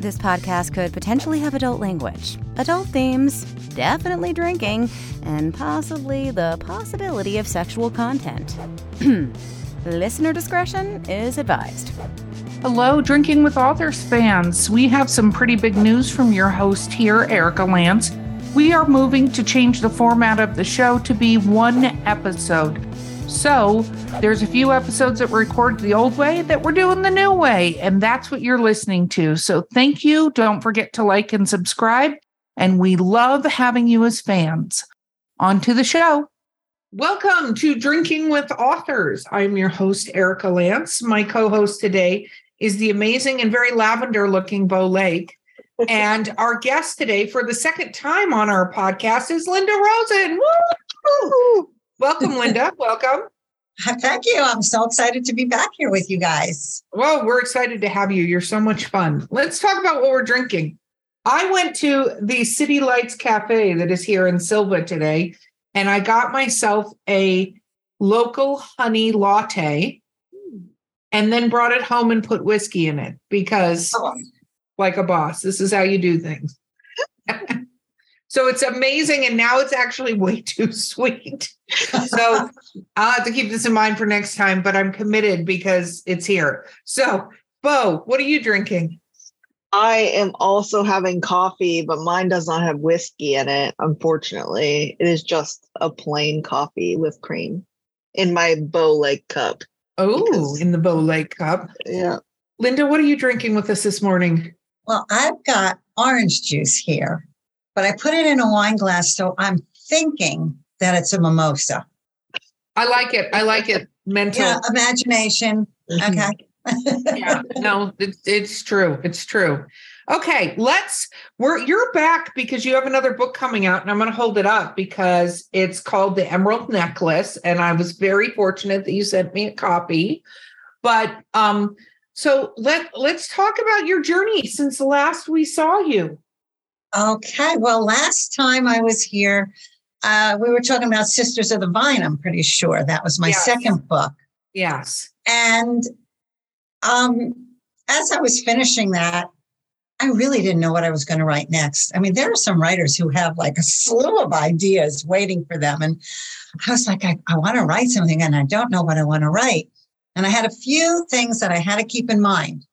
This podcast could potentially have adult language, adult themes, definitely drinking, and possibly the possibility of sexual content. Listener discretion is advised. Hello, Drinking with Authors fans. We have some pretty big news from your host here, Erika Lance. We are moving to change the format of the show to be one episode. So, there's a few episodes that were recorded the old way that we're doing the new way, and that's what you're listening to. So, thank you. Don't forget to like and subscribe. And we love having you as fans. On to the show. Welcome to Drinking with Authors. I'm your host, Erika Lance. My co host today is the amazing and very lavender looking Bo Lake. and our guest today for the second time on our podcast is Linda Rosen. Woo! Welcome, Linda. Welcome. Thank you. I'm so excited to be back here with you guys. Well, we're excited to have you. You're so much fun. Let's talk about what we're drinking. I went to the City Lights Cafe that is here in Sylva today, and I got myself a local honey latte and then brought it home and put whiskey in it because, oh. like a boss, this is how you do things. So it's amazing. And now it's actually way too sweet. So I'll have to keep this in mind for next time, but I'm committed because it's here. So, Bo, what are you drinking? I am also having coffee, but mine does not have whiskey in it, unfortunately. It is just a plain coffee with cream in my Bow Lake cup. Oh, in the Bow Lake cup. Yeah. Linda, what are you drinking with us this morning? Well, I've got orange juice here but I put it in a wine glass. So I'm thinking that it's a mimosa. I like it. I like it. Mental yeah, imagination. Mm-hmm. Okay. yeah, no, it, it's true. It's true. Okay, let's. We're you're back because you have another book coming out, and I'm going to hold it up because it's called The Emerald Necklace, and I was very fortunate that you sent me a copy. But um, so let let's talk about your journey since the last we saw you. Okay. Well, last time I was here, uh, we were talking about Sisters of the Vine, I'm pretty sure. That was my yes. second book. Yes. And um, as I was finishing that, I really didn't know what I was going to write next. I mean, there are some writers who have like a slew of ideas waiting for them. And I was like, I, I want to write something and I don't know what I want to write. And I had a few things that I had to keep in mind.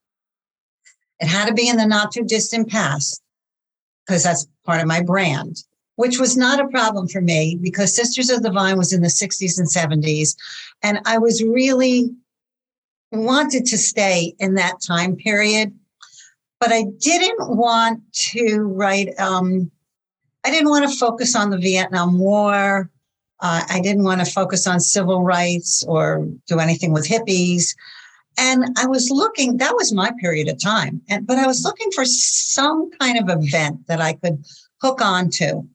It had to be in the not too distant past because that's part of my brand, which was not a problem for me because Sisters of the Vine was in the 60s and 70s. And I was really wanted to stay in that time period. But I didn't want to write, um, I didn't want to focus on the Vietnam War. Uh, I didn't want to focus on civil rights or do anything with hippies. And I was looking, that was my period of time. And, but I was looking for some kind of event that I could hook on to.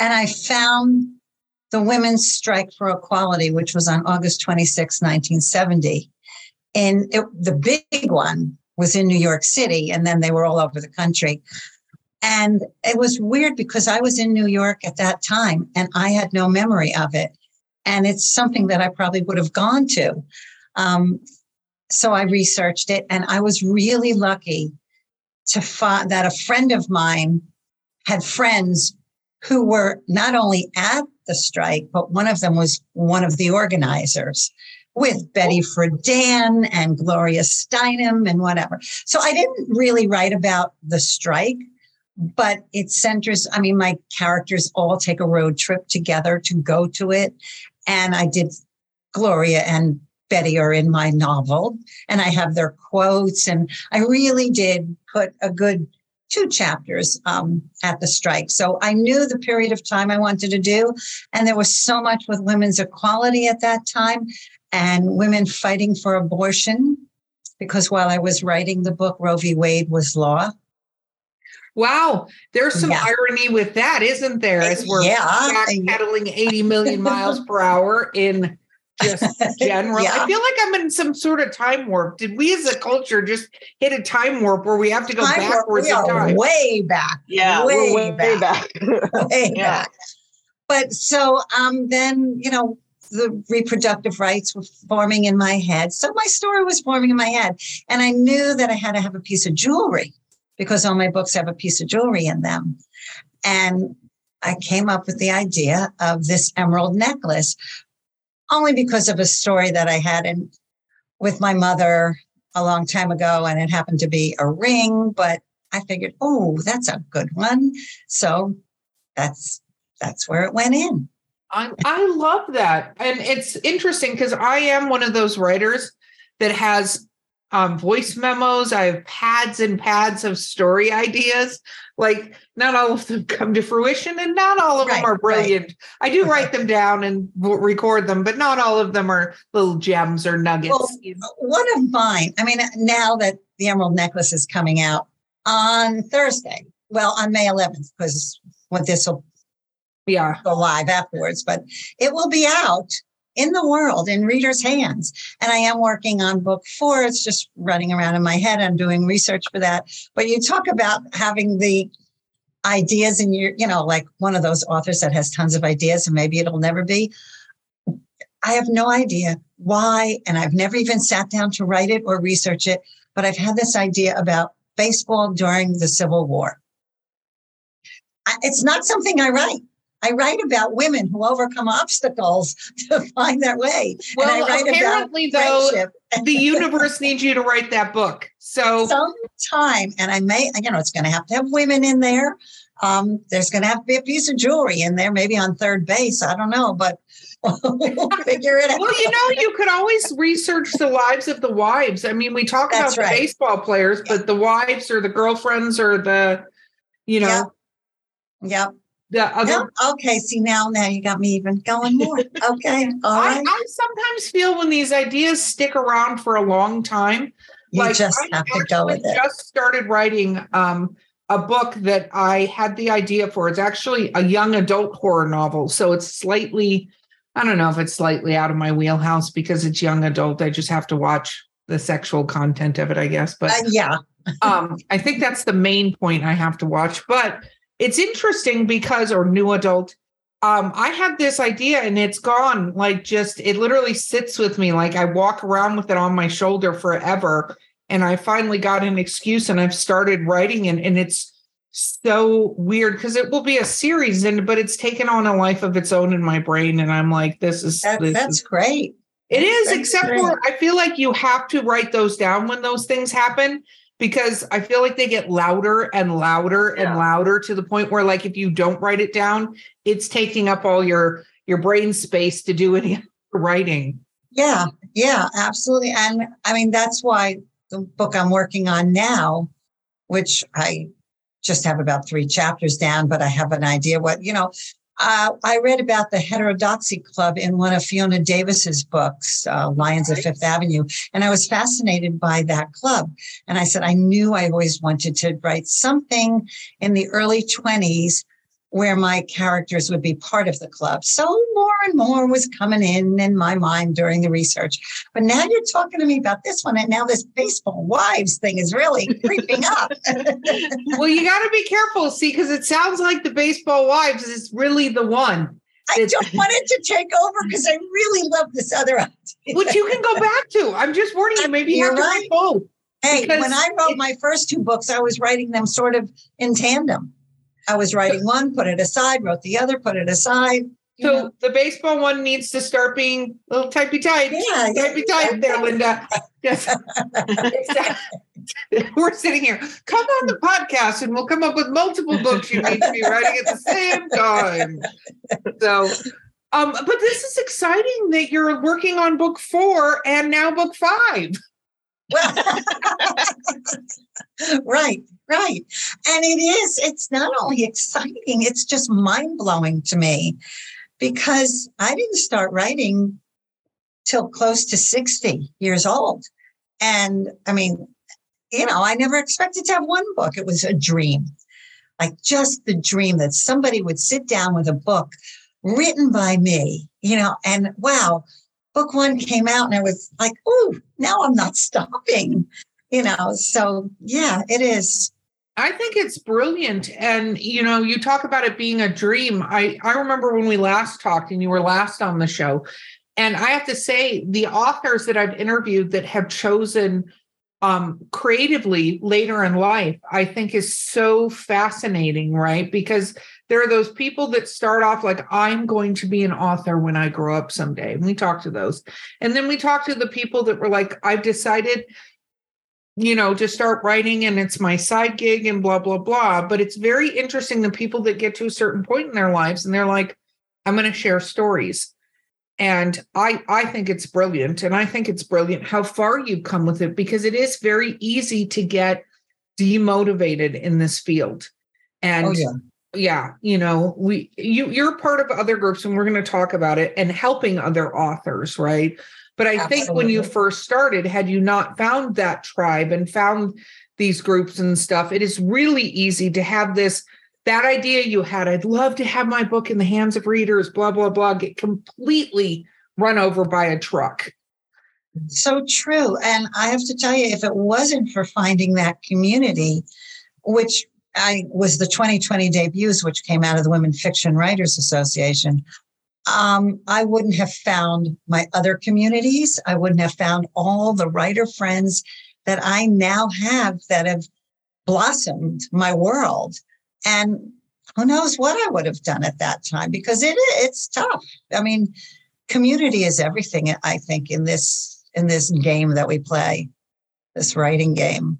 And I found the Women's Strike for Equality, which was on August 26, 1970. And it, the big one was in New York City, and then they were all over the country. And it was weird because I was in New York at that time and I had no memory of it. And it's something that I probably would have gone to. Um, so I researched it, and I was really lucky to find that a friend of mine had friends who were not only at the strike, but one of them was one of the organizers with Betty Friedan and Gloria Steinem and whatever. So I didn't really write about the strike, but it centers, I mean, my characters all take a road trip together to go to it. And I did Gloria and Betty are in my novel, and I have their quotes. And I really did put a good two chapters um, at the strike. So I knew the period of time I wanted to do. And there was so much with women's equality at that time and women fighting for abortion. Because while I was writing the book, Roe v. Wade was law. Wow, there's some yeah. irony with that, isn't there? As we're yeah. backpedaling 80 million miles per hour in just general. yeah. I feel like I'm in some sort of time warp. Did we as a culture just hit a time warp where we have to go time backwards warp, in time? Way back. Yeah, way, way back. back. way yeah. back. But so um then, you know, the reproductive rights were forming in my head. So my story was forming in my head. And I knew that I had to have a piece of jewelry because all my books have a piece of jewelry in them. And I came up with the idea of this emerald necklace only because of a story that I had in, with my mother a long time ago. And it happened to be a ring, but I figured, oh, that's a good one. So that's that's where it went in. I, I love that. And it's interesting because I am one of those writers that has um, voice memos. I have pads and pads of story ideas. Like, not all of them come to fruition and not all of right, them are brilliant. Right. I do write them down and record them, but not all of them are little gems or nuggets. Well, one of mine, I mean, now that the Emerald Necklace is coming out on Thursday, well, on May 11th, because when this will yeah. go live afterwards, but it will be out in the world in readers' hands. And I am working on book four. It's just running around in my head. I'm doing research for that. But you talk about having the ideas in your, you know, like one of those authors that has tons of ideas and maybe it'll never be. I have no idea why, and I've never even sat down to write it or research it, but I've had this idea about baseball during the Civil War. It's not something I write. I write about women who overcome obstacles to find their way. Well, apparently, though, the universe needs you to write that book. So, sometime, and I may, you know, it's going to have to have women in there. Um, there's going to have to be a piece of jewelry in there, maybe on third base. I don't know, but we'll figure it out. Well, you know, you could always research the lives of the wives. I mean, we talk That's about right. the baseball players, but the wives or the girlfriends or the, you know. Yep. yep. The other okay, see now now you got me even going more. Okay. All right. I, I sometimes feel when these ideas stick around for a long time. You like just I have to go with it. Just started writing um, a book that I had the idea for. It's actually a young adult horror novel. So it's slightly, I don't know if it's slightly out of my wheelhouse because it's young adult. I just have to watch the sexual content of it, I guess. But uh, yeah. um, I think that's the main point I have to watch. But it's interesting because, or new adult, um, I had this idea and it's gone. Like, just it literally sits with me. Like, I walk around with it on my shoulder forever. And I finally got an excuse and I've started writing and, and it's so weird because it will be a series and but it's taken on a life of its own in my brain. And I'm like, this is that, this that's is, great. It is, that's except great. for I feel like you have to write those down when those things happen because I feel like they get louder and louder yeah. and louder to the point where like if you don't write it down, it's taking up all your your brain space to do any writing. Yeah, yeah, absolutely. And I mean that's why the book I'm working on now, which I just have about three chapters down, but I have an idea what, you know, uh, I read about the Heterodoxy Club in one of Fiona Davis's books, uh, Lions of Fifth Avenue, and I was fascinated by that club. And I said, I knew I always wanted to write something in the early 20s where my characters would be part of the club. So more and more was coming in in my mind during the research. But now you're talking to me about this one, and now this baseball wives thing is really creeping up. well, you got to be careful, see, because it sounds like the baseball wives is really the one. I don't want it to take over because I really love this other idea. Which you can go back to. I'm just warning you. Maybe you have to right. write both. Hey, when I wrote my first two books, I was writing them sort of in tandem. I was writing one, put it aside, wrote the other, put it aside. So know. the baseball one needs to start being a little typey type. Yeah, typey yeah. type there, Linda. Yes. We're sitting here. Come on the podcast and we'll come up with multiple books you need to be writing at the same time. So um, but this is exciting that you're working on book four and now book five. Well, right, right. And it is, it's not only exciting, it's just mind blowing to me because I didn't start writing till close to 60 years old. And I mean, you know, I never expected to have one book. It was a dream, like just the dream that somebody would sit down with a book written by me, you know, and wow, book one came out and I was like, oh, now I'm not stopping, you know. So yeah, it is. I think it's brilliant. And you know, you talk about it being a dream. I, I remember when we last talked and you were last on the show, and I have to say, the authors that I've interviewed that have chosen um, creatively later in life, I think is so fascinating, right? Because there are those people that start off like, I'm going to be an author when I grow up someday. And we talk to those. And then we talk to the people that were like, I've decided, you know, to start writing and it's my side gig and blah, blah, blah. But it's very interesting the people that get to a certain point in their lives and they're like, I'm going to share stories and i i think it's brilliant and i think it's brilliant how far you've come with it because it is very easy to get demotivated in this field and oh, yeah. yeah you know we you you're part of other groups and we're going to talk about it and helping other authors right but i Absolutely. think when you first started had you not found that tribe and found these groups and stuff it is really easy to have this that idea you had, I'd love to have my book in the hands of readers, blah, blah, blah, get completely run over by a truck. So true. And I have to tell you, if it wasn't for finding that community, which I was the 2020 debuts, which came out of the Women Fiction Writers Association, um, I wouldn't have found my other communities. I wouldn't have found all the writer friends that I now have that have blossomed my world. And who knows what I would have done at that time because it it's tough. I mean, community is everything. I think in this in this game that we play, this writing game.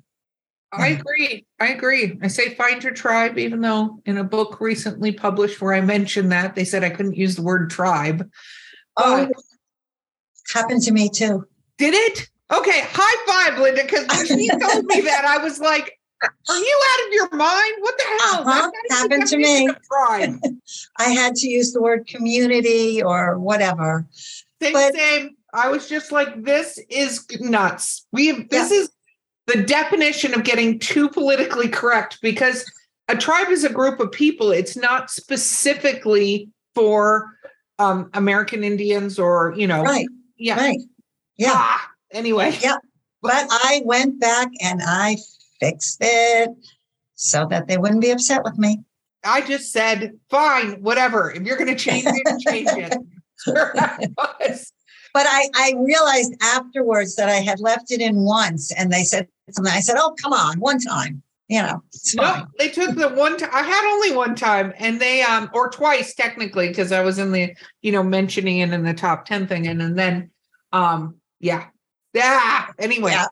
I agree. I agree. I say find your tribe, even though in a book recently published where I mentioned that they said I couldn't use the word tribe. Oh, happened to me too. Did it? Okay, high five, Linda. Because when she told me that, I was like, are you out of your mind? What the hell? Uh-huh. Happened to me. I had to use the word community or whatever. Same, but, same. I was just like, this is nuts. We have, this yeah. is the definition of getting too politically correct because a tribe is a group of people. It's not specifically for um, American Indians or, you know. Right. Yeah. Right. Yeah. Ah, anyway. Yeah. But I went back and I fixed it so that they wouldn't be upset with me. I just said, fine, whatever. If you're going to change it, change it. but I, I realized afterwards that I had left it in once and they said something. I said, oh, come on, one time. You know, no, they took the one time. I had only one time, and they um or twice technically because I was in the you know mentioning it in the top ten thing, and, and then um yeah yeah anyway yeah,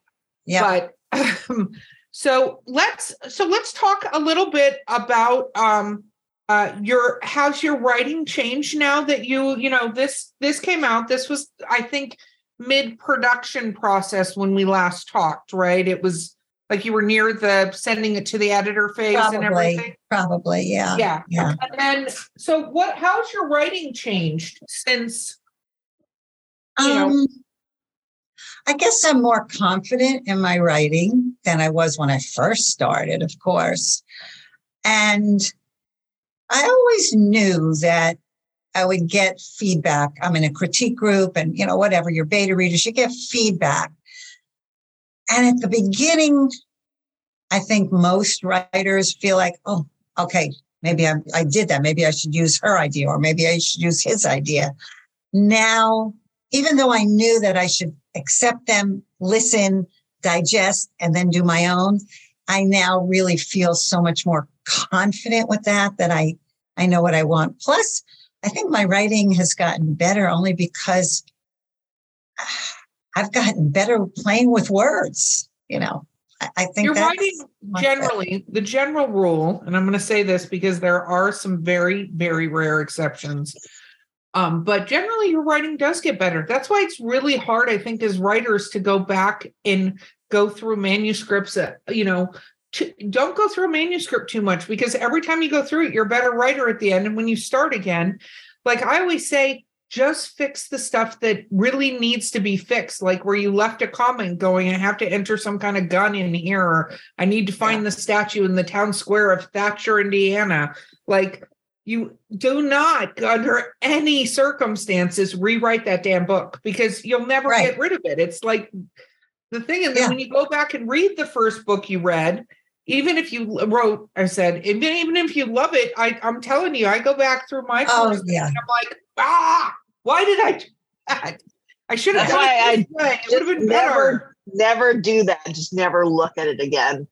yeah. but um, so let's so let's talk a little bit about um uh your how's your writing changed now that you you know this this came out this was I think mid production process when we last talked right? It was like you were near the sending it to the editor phase probably, and everything? Probably yeah. Yeah. Yeah. And then so what how's your writing changed since you um, know I guess I'm more confident in my writing than I was when I first started, of course. And I always knew that I would get feedback. I'm in a critique group and, you know, whatever, your beta readers, you get feedback. And at the beginning, I think most writers feel like, oh, okay, maybe I, I did that. Maybe I should use her idea or maybe I should use his idea. Now, even though I knew that I should accept them, listen, digest, and then do my own. I now really feel so much more confident with that that I I know what I want. Plus, I think my writing has gotten better only because I've gotten better playing with words. You know, I, I think you're writing generally better. the general rule, and I'm going to say this because there are some very very rare exceptions um, but generally, your writing does get better. That's why it's really hard, I think, as writers to go back and go through manuscripts. That, you know, to, don't go through a manuscript too much because every time you go through it, you're a better writer at the end. And when you start again, like I always say, just fix the stuff that really needs to be fixed, like where you left a comment going, I have to enter some kind of gun in here, or I need to find the statue in the town square of Thatcher, Indiana. Like you do not under any circumstances rewrite that damn book because you'll never right. get rid of it it's like the thing and then yeah. when you go back and read the first book you read even if you wrote i said even, even if you love it I, i'm telling you i go back through my oh, yeah. i'm like ah why did i that. I should have done why I it. this way. It would have been never, better. never do that. Just never look at it again.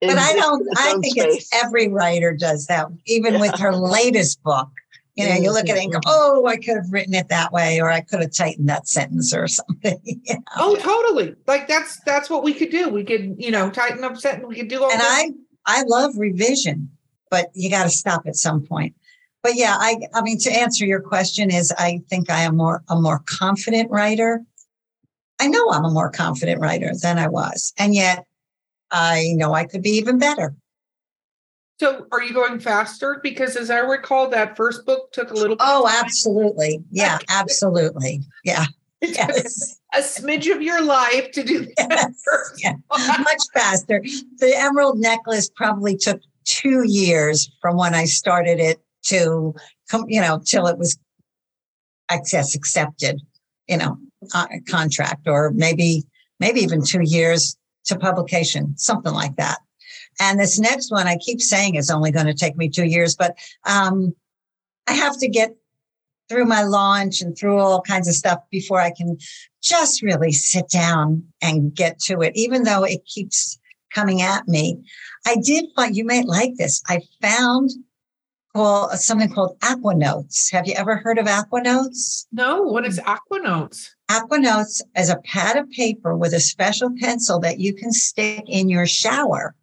But It's I don't, I think space. it's every writer does that, even with her latest book. You know, you look at it and go, oh, I could have written it that way, or I could have tightened that sentence or something. you know? Oh, totally. Like that's that's what we could do. We could, you know, tighten up sentence. We could do all and this. I I love revision, but you got to stop at some point. But yeah, I I mean to answer your question is I think I am more a more confident writer. I know I'm a more confident writer than I was, and yet I know I could be even better. So are you going faster? Because as I recall, that first book took a little Oh, absolutely. Yeah, absolutely. Yeah. Yes. a smidge of your life to do that Yes. Yeah. Much faster. The emerald necklace probably took two years from when I started it to come, you know, till it was access accepted, you know, uh, contract or maybe, maybe even two years to publication, something like that. And this next one, I keep saying it's only going to take me two years, but um, I have to get through my launch and through all kinds of stuff before I can just really sit down and get to it, even though it keeps coming at me. I did find you might like this. I found well something called Aquanotes. Have you ever heard of Aquanotes? No, what is Aquanotes? Aquanotes is a pad of paper with a special pencil that you can stick in your shower.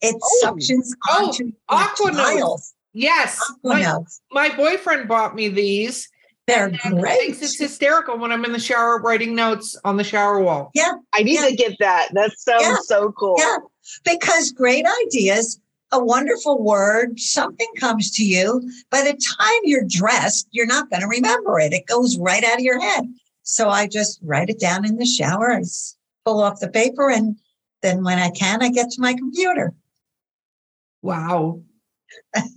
It Oh. suctions Oh, onto your Aquanotes. tiles. Yes. My, my boyfriend bought me these. They're great. thinks it's hysterical when I'm in the shower writing notes on the shower wall. Yeah. I need Yeah. to get that. That sounds Yeah. so cool. Yeah, because great ideas, a wonderful word, something comes to you. By the time you're dressed, you're not going to remember it. It goes right out of your head. So I just write it down in the shower. I pull off the paper, and then when I can, I get to my computer. Wow.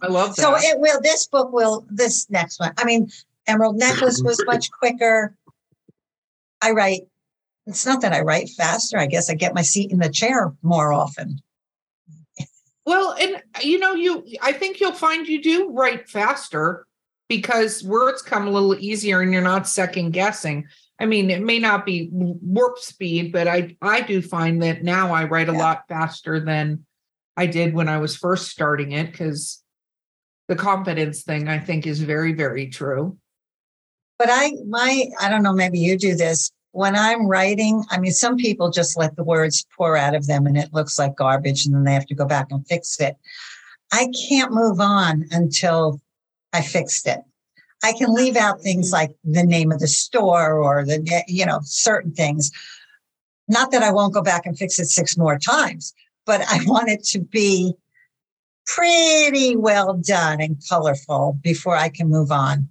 I love that. So it will. This book will. This next one. I mean, Emerald Necklace was much quicker. I write. It's not that I write faster. I guess I get my seat in the chair more often. Well, and you know, you I think you'll find you do write faster because words come a little easier and you're not second guessing. I mean, it may not be warp speed, but I I do find that now I write a Yeah. lot faster than I did when I was first starting it because the confidence thing I think is very, very true. But I, my, I don't know, maybe you do this. When I'm writing, I mean, some people just let the words pour out of them and it looks like garbage and then they have to go back and fix it. I can't move on until I fixed it. I can leave out things mm-hmm. like the name of the store or the, you know, certain things. Not that I won't go back and fix it six more times, but I want it to be pretty well done and colorful before I can move on.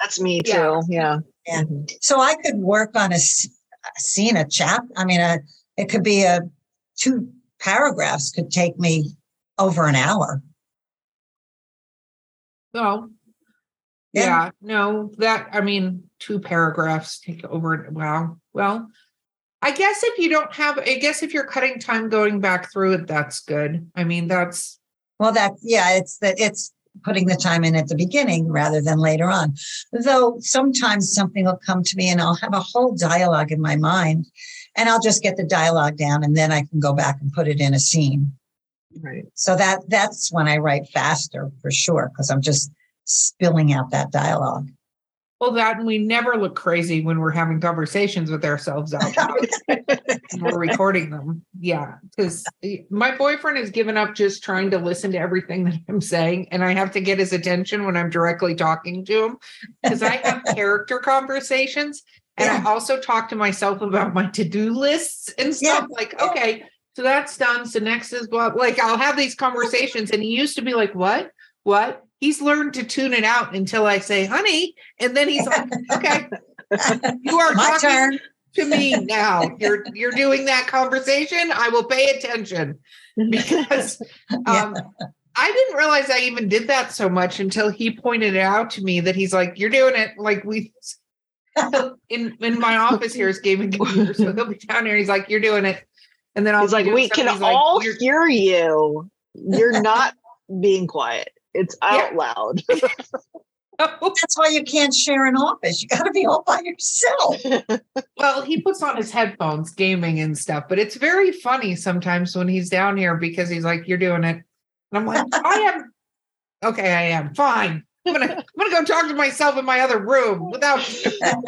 That's me too. Yeah. Yeah. Yeah. Mhm. So I could work on a scene, a chap. I mean, a, it could be a two paragraphs could take me over an hour. Oh, Yeah. yeah. no, that I mean, two paragraphs take over. Wow. Well, I guess if you don't have, I guess if you're cutting time going back through it, that's good. I mean, that's Well, that yeah, it's that it's putting the time in at the beginning rather than later on. Though sometimes something will come to me and I'll have a whole dialogue in my mind, and I'll just get the dialogue down, and then I can go back and put it in a scene. Right. So that that's when I write faster for sure because I'm just spilling out that dialogue. Well, that and we never look crazy when we're having conversations with ourselves out loud. we're recording them. Yeah. Because my boyfriend has given up just trying to listen to everything that I'm saying. And I have to get his attention when I'm directly talking to him because I have character conversations. And I also talk to myself about my to do lists and stuff like, okay, so that's done. So next is what, like, I'll have these conversations. And he used to be like, what? What? He's learned to tune it out until I say, honey. And then he's like, okay, you are My talking turn. to me now. You're you're doing that conversation. I will pay attention because Yeah. um, I didn't realize I even did that so much until he pointed it out to me that he's like, "You're doing it." Like we in in my office here is gaming computer, so he'll be down there. He's like, "You're doing it," and then I'll He's like, we can like, all "You're-" hear you. You're not being quiet. It's out Yeah. loud. That's why you can't share an office. You got to be all by yourself. well, he puts on his headphones, gaming and stuff, but it's very funny sometimes when he's down here because he's like, "You're doing it," and I'm like, "I am." Okay, I am fine. I'm gonna I'm gonna go talk to myself in my other room without. well,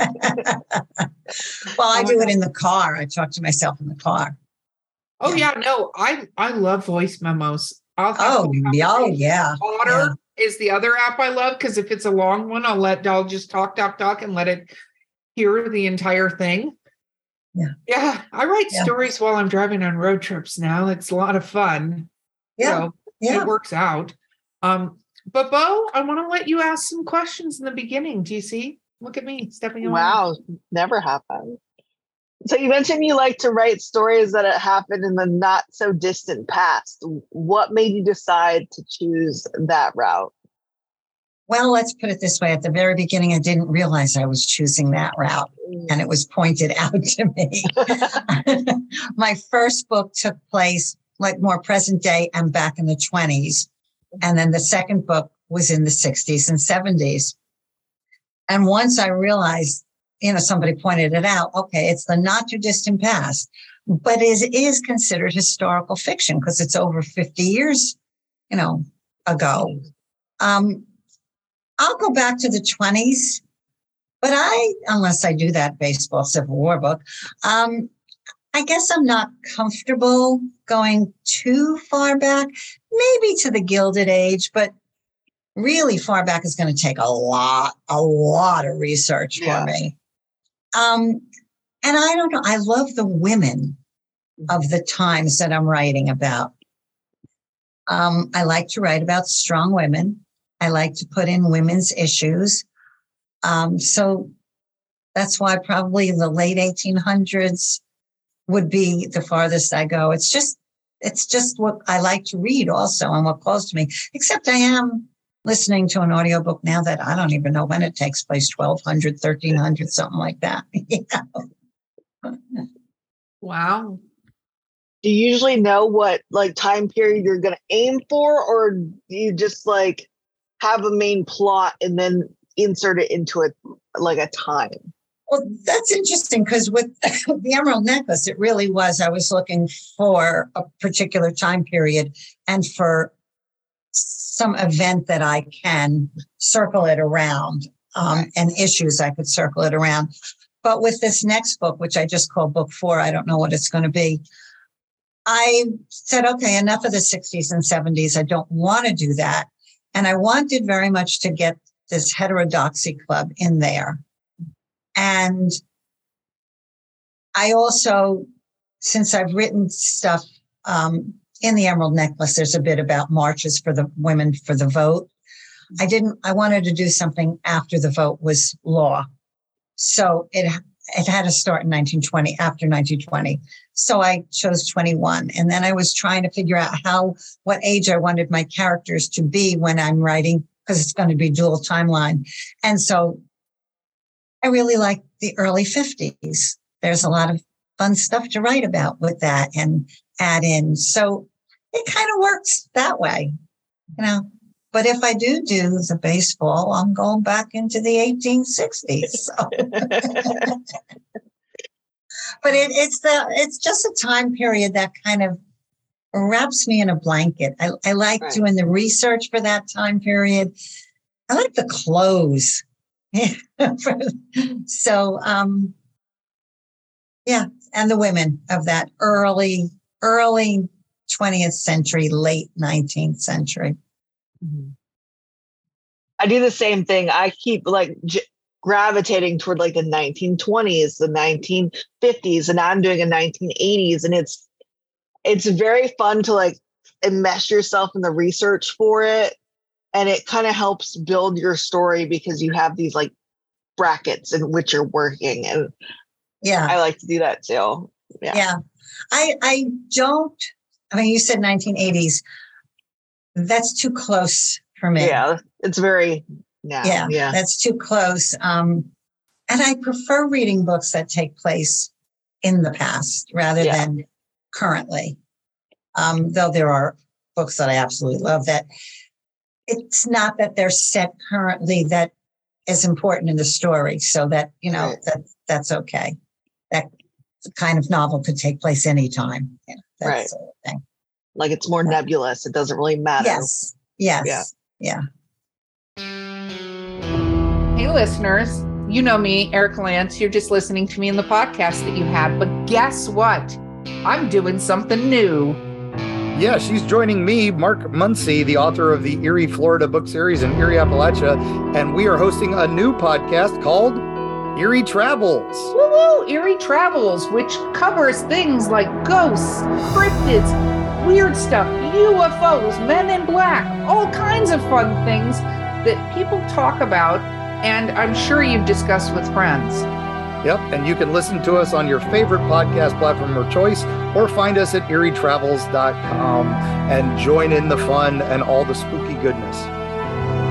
I oh do it in the car. I talk to myself in the car. Oh yeah, no, I I love voice memos. I'll oh, oh yeah. Otter yeah. is the other app I love because if it's a long one, I'll let I'll just talk, talk, talk, and let it hear the entire thing. Yeah. Yeah. I write yeah. stories while I'm driving on road trips now. It's a lot of fun. Yeah. So yeah. It works out. Um, but Bo, I want to let you ask some questions in the beginning. Do you see? Look at me stepping away. Wow, never happened. So you mentioned you like to write stories that it happened in the not so distant past. What made you decide to choose that route? Well, let's put it this way. At the very beginning, I didn't realize I was choosing that route, mm. and it was pointed out to me. My first book took place like more present day and back in the 20s. And then the second book was in the 60s and 70s. And once I realized, you know, somebody pointed it out, okay, it's the not too distant past, but it is considered historical fiction because it's over 50 years, you know, ago. Um, I'll go back to the 20s, but I, unless I do that baseball Civil War book, um, I guess I'm not comfortable going too far back, maybe to the Gilded Age, but really far back is going to take a lot, a lot of research yeah. for me. Um, and I don't know, I love the women of the times that I'm writing about. Um, I like to write about strong women. I like to put in women's issues. Um, so that's why probably the late 1800s would be the farthest I go. It's just, it's just what I like to read also and what calls to me, except I am listening to an audiobook now that I don't even know when it takes place 1200, 1300, something like that. Wow. Do you usually know what like time period you're going to aim for, or do you just like have a main plot and then insert it into it like a time? Well, that's interesting because with the emerald necklace, it really was. I was looking for a particular time period and for some event that I can circle it around um, and issues I could circle it around. But with this next book, which I just call book four, I don't know what it's going to be. I said, okay, enough of the 60s and 70s. I don't want to do that. And I wanted very much to get this heterodoxy club in there and I also, since I've written stuff um, in the Emerald Necklace, there's a bit about marches for the women for the vote. I didn't, I wanted to do something after the vote was law. So it, it had to start in 1920, after 1920. So I chose 21. And then I was trying to figure out how, what age I wanted my characters to be when I'm writing, because it's going to be dual timeline. And so I really like the early 50s. There's a lot of fun stuff to write about with that and add in. So it kind of works that way, you know. But if I do do the baseball, I'm going back into the 1860s. So. but it, it's the it's just a time period that kind of wraps me in a blanket. I, I like right. doing the research for that time period. I like the clothes so, um, yeah, and the women of that early, early 20th century, late 19th century. Mm-hmm. I do the same thing. I keep like j- gravitating toward like the 1920s, the 1950s, and I'm doing a 1980s, and it's it's very fun to like immerse yourself in the research for it and it kind of helps build your story because you have these like brackets in which you're working and yeah i like to do that too yeah yeah i i don't i mean you said 1980s that's too close for me yeah it's very yeah yeah, yeah. that's too close um and i prefer reading books that take place in the past rather yeah. than currently um though there are books that i absolutely love that it's not that they're set currently that is important in the story. So that, you know, Right. that that's okay. That kind of novel could take place anytime. Know, that Right. sort of thing. Like it's more nebulous. It doesn't really matter. Yes. Yes. Yeah. Yeah. Hey, listeners, you know me, Eric Lance. You're just listening to me in the podcast that you had. But guess what? I'm doing something new. Yeah, she's joining me, Mark Muncy, the author of the Eerie, Florida book series in Eerie, Appalachia, and we are hosting a new podcast called Eerie Travels. Woo woo! Eerie Travels, which covers things like ghosts, cryptids, weird stuff, UFOs, men in black, all kinds of fun things that people talk about, and I'm sure you've discussed with friends. Yep, and you can listen to us on your favorite podcast platform of choice or find us at eerietravels.com and join in the fun and all the spooky goodness.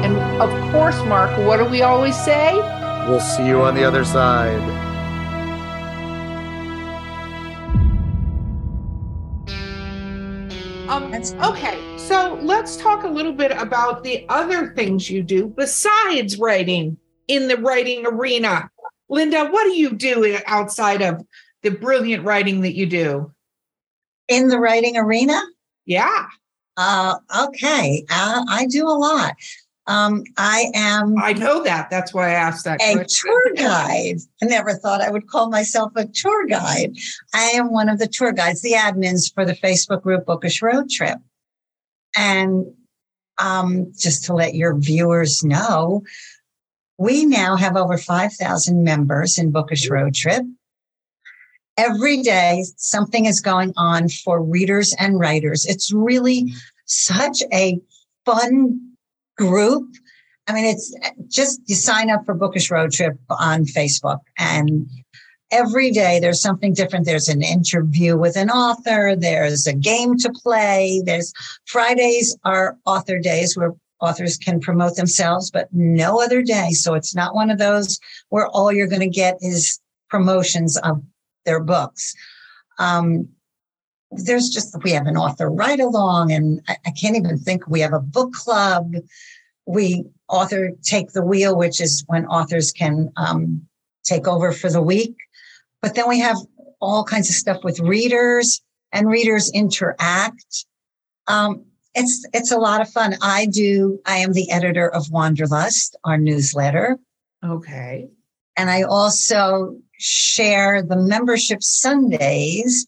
And of course, Mark, what do we always say? We'll see you on the other side. Um, okay, so let's talk a little bit about the other things you do besides writing in the writing arena. Linda, what do you do outside of the brilliant writing that you do? In the writing arena, Yeah, uh, okay, uh, I do a lot. Um, I am I know that. That's why I asked that a question. tour guide. I never thought I would call myself a tour guide. I am one of the tour guides, the admins for the Facebook group Bookish Road Trip. And um, just to let your viewers know, we now have over 5,000 members in Bookish Road Trip. Every day, something is going on for readers and writers. It's really such a fun group. I mean, it's just you sign up for Bookish Road Trip on Facebook, and every day there's something different. There's an interview with an author, there's a game to play, there's Fridays are author days where authors can promote themselves, but no other day. So it's not one of those where all you're going to get is promotions of their books. Um, there's just we have an author ride along, and I, I can't even think we have a book club. We author take the wheel, which is when authors can um, take over for the week. But then we have all kinds of stuff with readers, and readers interact. Um, it's it's a lot of fun. I do. I am the editor of Wanderlust, our newsletter. Okay. And I also share the membership Sundays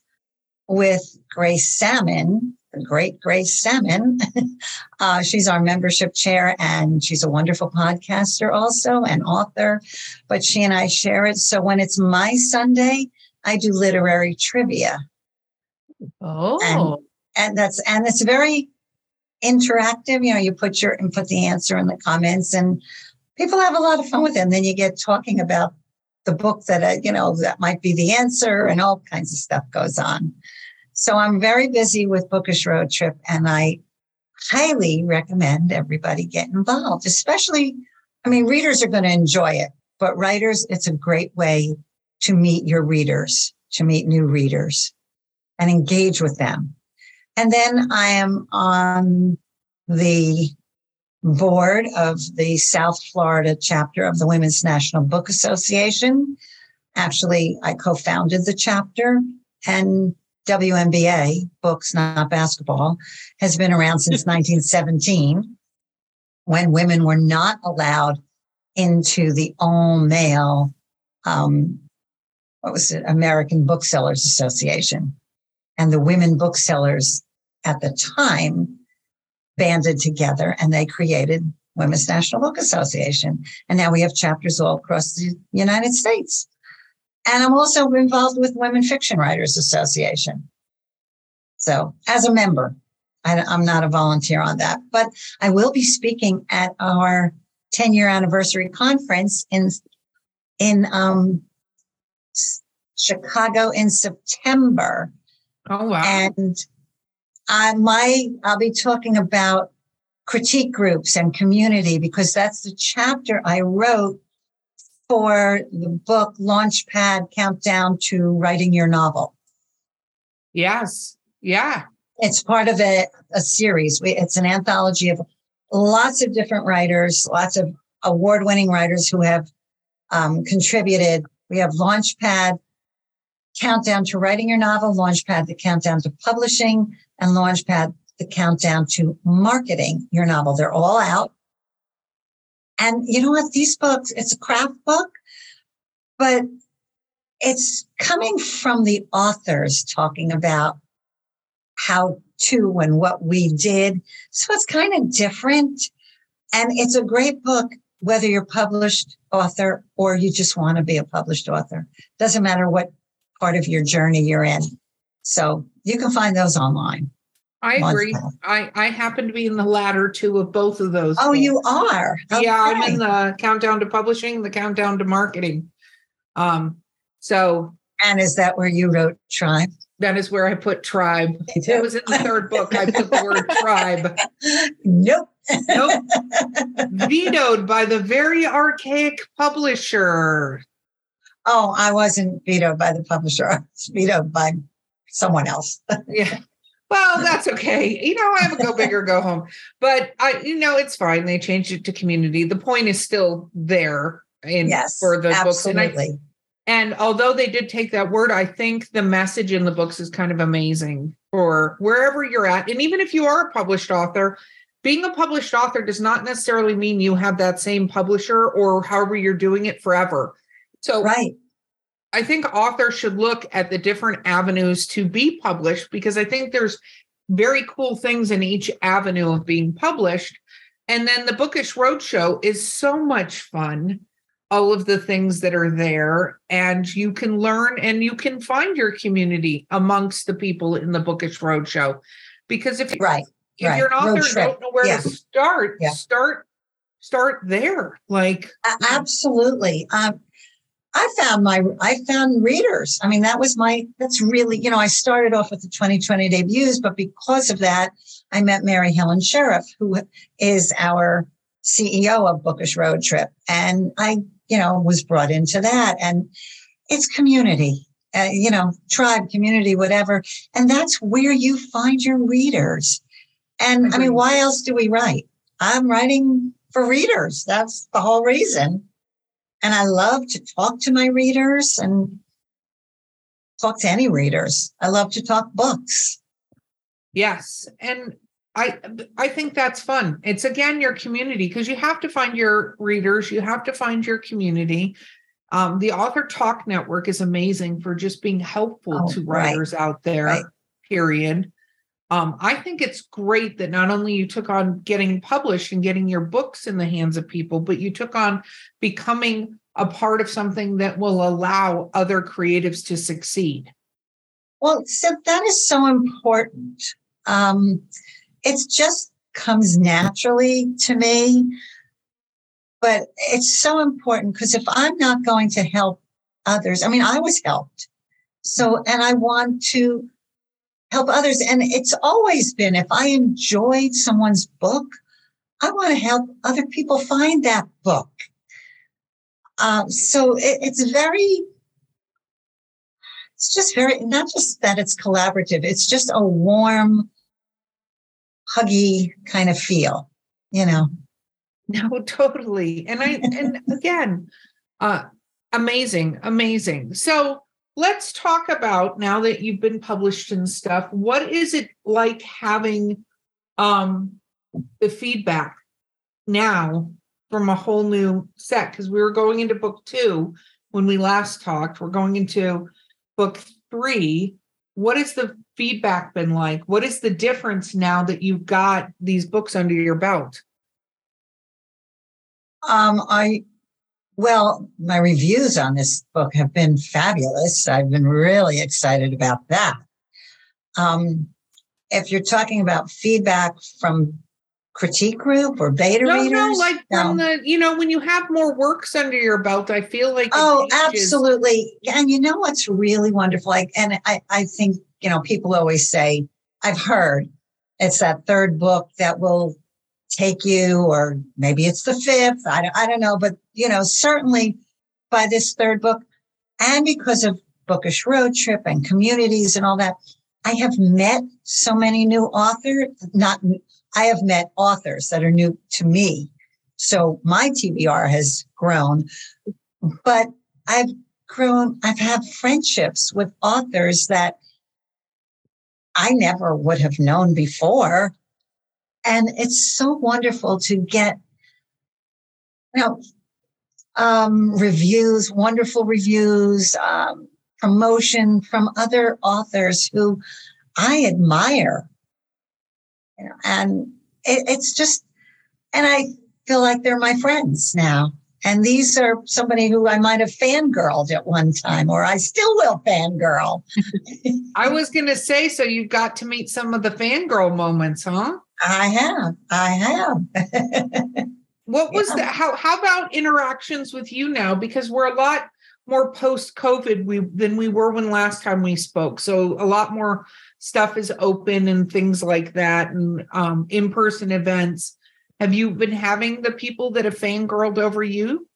with Grace Salmon, the great Grace Salmon. uh, she's our membership chair and she's a wonderful podcaster also and author. But she and I share it. So when it's my Sunday, I do literary trivia. Oh, And that's and it's very interactive. You know, you put your and put the answer in the comments and people have a lot of fun with it. And then you get talking about the book that, uh, you know, that might be the answer and all kinds of stuff goes on. So I'm very busy with Bookish Road Trip and I highly recommend everybody get involved, especially, I mean, readers are going to enjoy it, but writers, it's a great way to meet your readers, to meet new readers and engage with them. And then I am on the board of the South Florida chapter of the Women's National Book Association. Actually, I co founded the chapter, and WNBA, Books Not Basketball, has been around since 1917 when women were not allowed into the all male, um, what was it, American Booksellers Association. And the women booksellers at the time banded together and they created Women's National Book Association. And now we have chapters all across the United States. And I'm also involved with Women Fiction Writers Association. So as a member, I, am not a volunteer on that, but I will be speaking at our 10 year anniversary conference in, in, um, Chicago in September. oh wow. And I my I'll be talking about critique groups and community because that's the chapter I wrote for the book Launchpad Countdown to Writing Your Novel. yes. Yeah. It's part of a, a series. We, it's an anthology of lots of different writers, lots of award winning writers who have um, contributed. We have Launchpad, Countdown to Writing Your Novel, Launchpad, the Countdown to Publishing, and Launchpad, the Countdown to Marketing Your Novel. They're all out. And you know what? These books, it's a craft book, but it's coming from the authors talking about how to and what we did. So it's kind of different. And it's a great book, whether you're published author or you just want to be a published author. Doesn't matter what part of your journey you're in. So you can find those online. I agree. I, I happen to be in the latter two of both of those. Oh, you are? Okay. Yeah, I'm in the countdown to publishing, the countdown to marketing. Um, so and is that where you wrote tribe? That is where I put tribe. It was in the third book. I put the word tribe. Nope. Nope. Vetoed by the very archaic publisher. Oh, I wasn't vetoed by the publisher. I was vetoed by someone else. yeah. Well, that's okay. You know, I have a go big or go home. But I, you know, it's fine. They changed it to community. The point is still there in yes, for the absolutely. books. And, I, and although they did take that word, I think the message in the books is kind of amazing for wherever you're at. And even if you are a published author, being a published author does not necessarily mean you have that same publisher or however you're doing it forever. So right. I think authors should look at the different avenues to be published because I think there's very cool things in each avenue of being published. And then the Bookish Roadshow is so much fun. All of the things that are there, and you can learn and you can find your community amongst the people in the Bookish Roadshow. Because if right, if right. you're an author and don't know where yeah. to start, yeah. start start there. Like absolutely. Um, I found my, I found readers. I mean, that was my, that's really, you know, I started off with the 2020 debuts, but because of that, I met Mary Helen Sheriff, who is our CEO of Bookish Road Trip. And I, you know, was brought into that and it's community, uh, you know, tribe, community, whatever. And that's where you find your readers. And I mean, why else do we write? I'm writing for readers. That's the whole reason. And I love to talk to my readers and talk to any readers. I love to talk books. Yes. And I I think that's fun. It's again your community because you have to find your readers, you have to find your community. Um, the Author Talk Network is amazing for just being helpful oh, to writers right. out there, right. period. Um, I think it's great that not only you took on getting published and getting your books in the hands of people, but you took on becoming a part of something that will allow other creatives to succeed. Well, so that is so important. Um, it just comes naturally to me, but it's so important because if I'm not going to help others, I mean, I was helped. So, and I want to help others. And it's always been if I enjoyed someone's book, I want to help other people find that book. Um, so it, it's very, it's just very, not just that it's collaborative, it's just a warm, huggy kind of feel, you know? No, totally. And I, and again, uh, amazing, amazing. So, let's talk about now that you've been published and stuff what is it like having um the feedback now from a whole new set? Because we were going into book two when we last talked. We're going into book three. What has the feedback been like? What is the difference now that you've got these books under your belt? Um i well, my reviews on this book have been fabulous. I've been really excited about that. Um, if you're talking about feedback from critique group or beta no, readers, no, like no. from the you know when you have more works under your belt, I feel like oh, absolutely. And you know what's really wonderful? Like, and I I think you know people always say I've heard it's that third book that will take you, or maybe it's the fifth. I don't, I don't know, but you know, certainly by this third book, and because of Bookish Road Trip and communities and all that, I have met so many new authors, not, I have met authors that are new to me. So my TBR has grown, but I've grown, I've had friendships with authors that I never would have known before. And it's so wonderful to get, you know, um, reviews, wonderful reviews, um, promotion from other authors who I admire. You know, and it, it's just, and I feel like they're my friends now. And these are somebody who I might have fangirled at one time, or I still will fangirl. I was going to say, so you've got to meet some of the fangirl moments, huh? I have. I have. what was yeah. that? How, how about interactions with you now? Because we're a lot more post COVID we, than we were when last time we spoke. So a lot more stuff is open and things like that, and um, in person events. Have you been having the people that have fangirled over you?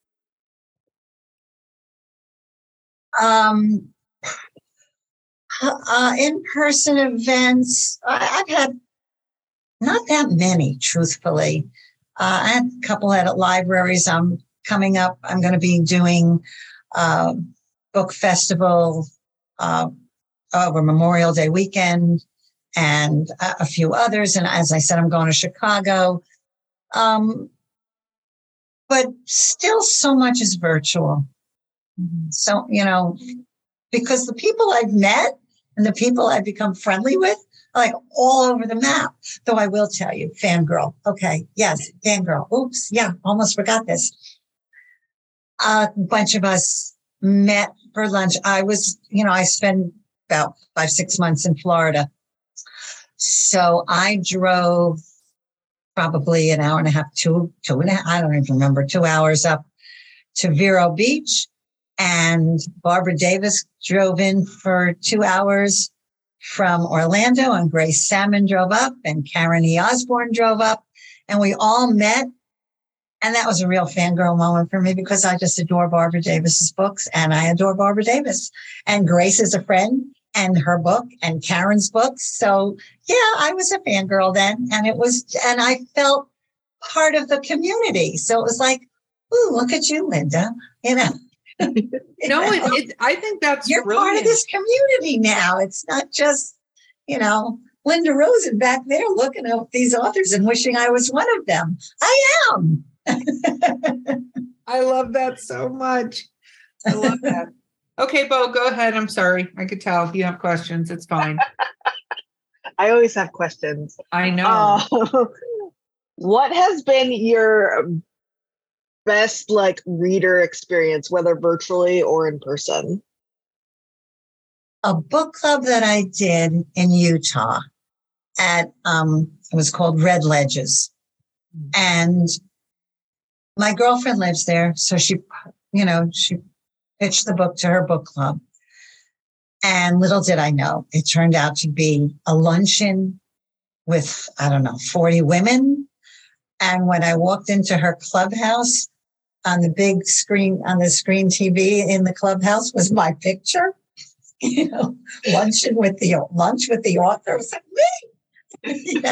Um, uh, in-person events, I, have had not that many, truthfully. Uh, I had a couple at libraries. I'm coming up. I'm going to be doing uh, book festival uh, over Memorial Day weekend and a, few others. And as I said, I'm going to Chicago um, but still, so much is virtual. So, you know, because the people I've met and the people I've become friendly with like all over the map. Though I will tell you, fangirl. Okay. Yes. Fangirl. Oops. Yeah. Almost forgot this. A bunch of us met for lunch. I was, you know, I spent about five, six months in Florida. So I drove probably an hour and a half, two, two and a half, I don't even remember, two hours up to Vero Beach. And Barbara Davis drove in for two hours from Orlando and Grace Salmon drove up and Karen E. Osborne drove up and we all met. And that was a real fangirl moment for me because I just adore Barbara Davis's books and I adore Barbara Davis and Grace is a friend and her book and Karen's books. So yeah, I was a fangirl then and it was, and I felt part of the community. So it was like, ooh, look at you, Linda, you know. No, it, it, I think that's you're brilliant. part of this community now. It's not just, you know, Linda Rosen back there looking at these authors and wishing I was one of them. I am. I love that so much. I love that. Okay, Bo, go ahead. I'm sorry. I could tell if you have questions. It's fine. I always have questions. I know. Uh, what has been your best like reader experience, whether virtually or in person? A book club that I did in Utah at um it was called Red Ledges. And my girlfriend lives there, so she you know, she pitched the book to her book club. And little did I know, it turned out to be a luncheon with, I don't know, 40 women. And when I walked into her clubhouse on the big screen, on the screen TV in the clubhouse was my picture, you know, luncheon with the lunch with the author. was like me,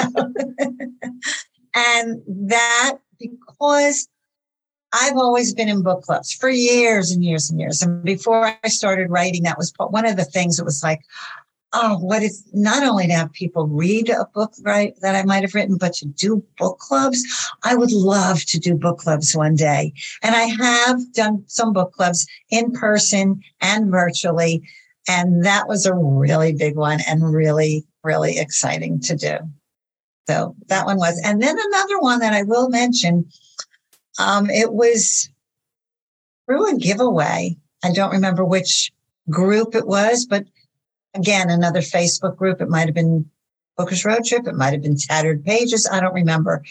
and that because I've always been in book clubs for years and years and years. And before I started writing, that was one of the things that was like, oh, what is not only to have people read a book, right, that I might have written, but to do book clubs. I would love to do book clubs one day. And I have done some book clubs in person and virtually. And that was a really big one and really, really exciting to do. So that one was. And then another one that I will mention um, it was through a giveaway. I don't remember which group it was, but again, another Facebook group. It might have been Bookish Road Trip. It might have been Tattered Pages. I don't remember.